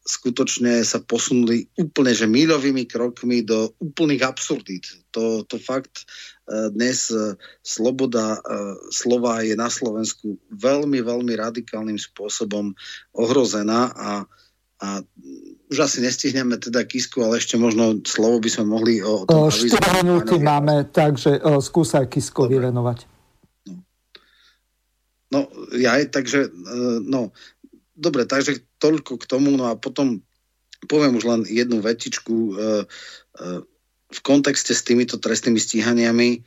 skutočne sa posunuli úplne, že míľovými krokmi do úplných absurdít. To, to fakt e, dnes e, sloboda e, slova je na Slovensku veľmi, veľmi radikálnym spôsobom ohrozená a a už asi nestihneme teda Kisku, ale ešte možno slovo by sme mohli o, o tom 4 minúty máme, takže o, skúsaj Kiskovi venovať. No. no, ja aj, takže, e, no, dobre, takže toľko k tomu, no a potom poviem už len jednu vetičku e, e, v kontexte s týmito trestnými stíhaniami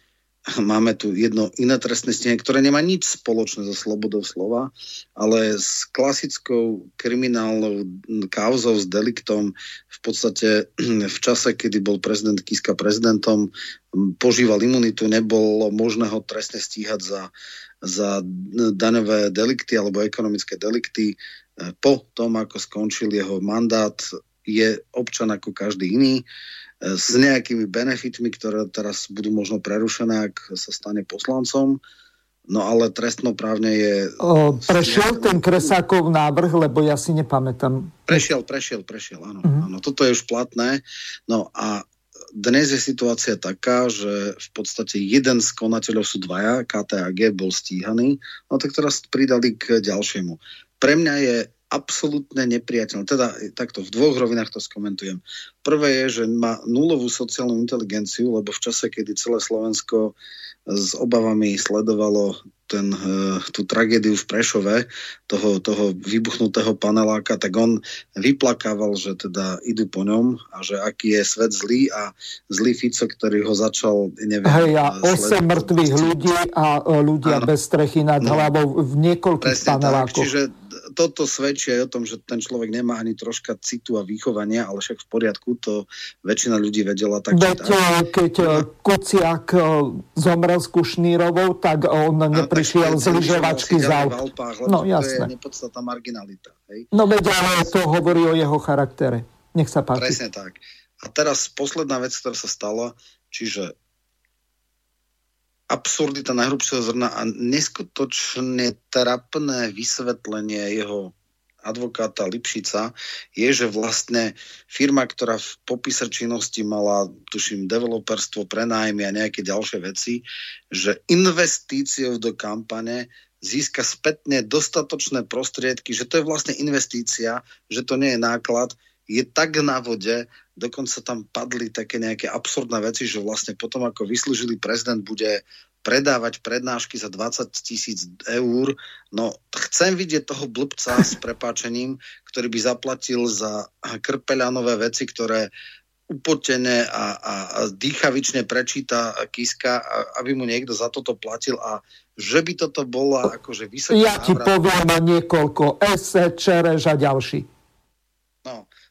máme tu jedno iné trestné stíhanie, ktoré nemá nič spoločné so slobodou slova, ale s klasickou kriminálnou kauzou, s deliktom v podstate v čase, kedy bol prezident Kiska prezidentom, požíval imunitu, nebolo možné ho trestne stíhať za, za daňové delikty alebo ekonomické delikty. Po tom, ako skončil jeho mandát, je občan ako každý iný s nejakými benefitmi, ktoré teraz budú možno prerušené, ak sa stane poslancom. No ale trestnoprávne je... O, prešiel ten Kresákov návrh, lebo ja si nepamätám. Prešiel, prešiel, prešiel, áno. Uh-huh. áno. Toto je už platné. No a dnes je situácia taká, že v podstate jeden z konateľov sú dvaja, KTAG bol stíhaný, no tak teraz pridali k ďalšiemu. Pre mňa je absolútne nepriateľné. Teda takto v dvoch rovinách to skomentujem. Prvé je, že má nulovú sociálnu inteligenciu, lebo v čase, kedy celé Slovensko s obavami sledovalo ten, eh, tú tragédiu v Prešove, toho, toho vybuchnutého paneláka, tak on vyplakával, že teda idú po ňom a že aký je svet zlý a zlý Fico, ktorý ho začal, neviem... Hej, a 8 mŕtvych ľudí a ľudia ano. bez strechy nad no, hlavou v niekoľkých panelákoch. Tak, čiže toto svedčí aj o tom, že ten človek nemá ani troška citu a výchovania, ale však v poriadku, to väčšina ľudí vedela tak. Veď, tak. keď no. Kuciak e, zomrel s Kušnírovou, tak on a, neprišiel z lyžovačky z aut. No jasné. To je nepodstatná marginalita. Hej? No veď, ale to hovorí o jeho charaktere. Nech sa páči. Presne tak. A teraz posledná vec, ktorá sa stala, čiže absurdita najhrubšieho zrna a neskutočne trapné vysvetlenie jeho advokáta Lipšica je, že vlastne firma, ktorá v popise činnosti mala, tuším, developerstvo, prenájmy a nejaké ďalšie veci, že investíciou do kampane získa spätne dostatočné prostriedky, že to je vlastne investícia, že to nie je náklad, je tak na vode, dokonca tam padli také nejaké absurdné veci, že vlastne potom, ako vyslúžili prezident, bude predávať prednášky za 20 tisíc eur. No, chcem vidieť toho blbca s prepáčením, ktorý by zaplatil za krpeľanové veci, ktoré upotené a, a, a dýchavične prečíta Kiska, aby mu niekto za toto platil a že by toto bola akože vysoká Ja ti poviem niekoľko. Ese, Čereš a ďalší.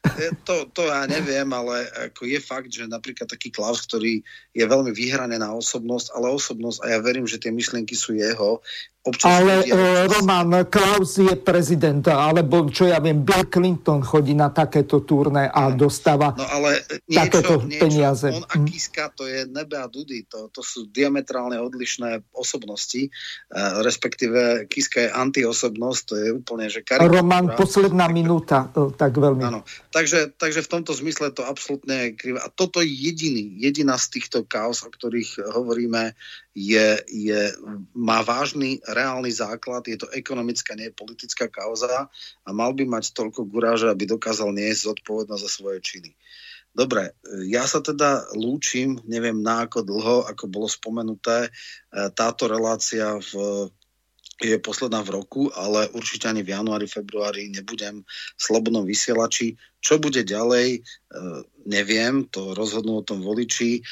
No, to, to ja neviem, ale ako je fakt, že napríklad taký Klaus, ktorý je veľmi vyhraný na osobnosť, ale osobnosť, a ja verím, že tie myšlienky sú jeho, Občas ale uh, Roman Klaus je prezident, alebo čo ja viem, Bill Clinton chodí na takéto turné a dostáva no, ale niečo, takéto niečo, peniaze. On a hm. Kiska to je nebe a dudy, to, to sú diametrálne odlišné osobnosti, uh, respektíve Kiska je antiosobnosť, to je úplne, že karikatúra. Roman, posledná minúta, tak veľmi. Áno, takže, takže v tomto zmysle to absolútne je krivé. A toto je jediný, jediná z týchto kaos, o ktorých hovoríme, je, je, má vážny reálny základ, je to ekonomická, nie politická kauza a mal by mať toľko guráže, aby dokázal niesť zodpovednosť za svoje činy. Dobre, ja sa teda lúčim, neviem na ako dlho, ako bolo spomenuté, e, táto relácia v je posledná v roku, ale určite ani v januári, februári nebudem v slobodnom vysielači. Čo bude ďalej, e, neviem, to rozhodnú o tom voliči. E,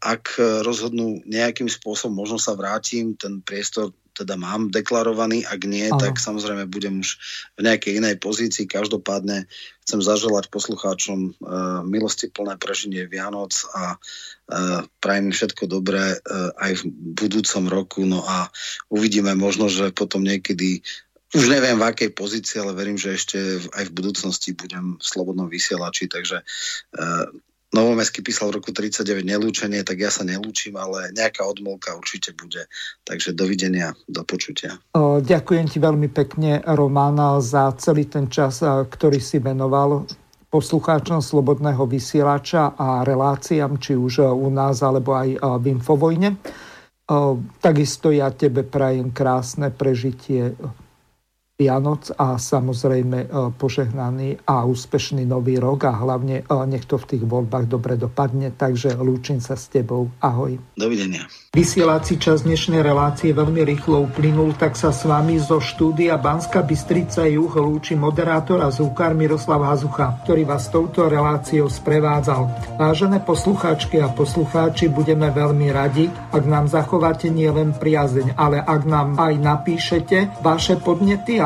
ak rozhodnú nejakým spôsobom, možno sa vrátim, ten priestor teda mám deklarovaný, ak nie, Aha. tak samozrejme budem už v nejakej inej pozícii. Každopádne chcem zaželať poslucháčom uh, milosti plné prežinie Vianoc a uh, prajem všetko dobré uh, aj v budúcom roku. No a uvidíme možno, že potom niekedy už neviem v akej pozícii, ale verím, že ešte aj v budúcnosti budem v slobodnom vysielači, takže uh, Novomestský písal v roku 39 nelúčenie, tak ja sa nelúčim, ale nejaká odmolka určite bude. Takže dovidenia, do počutia. Ďakujem ti veľmi pekne, Romana, za celý ten čas, ktorý si venoval poslucháčom Slobodného vysielača a reláciám, či už u nás, alebo aj v Infovojne. Takisto ja tebe prajem krásne prežitie Vianoc a samozrejme e, požehnaný a úspešný nový rok a hlavne e, nech to v tých voľbách dobre dopadne. Takže lúčim sa s tebou. Ahoj. Dovidenia. Vysielací čas dnešnej relácie veľmi rýchlo uplynul, tak sa s vami zo štúdia Banska Bystrica Juh lúči moderátor a zúkar Miroslav Hazucha, ktorý vás touto reláciou sprevádzal. Vážené poslucháčky a poslucháči, budeme veľmi radi, ak nám zachováte nielen priazeň, ale ak nám aj napíšete vaše podnety a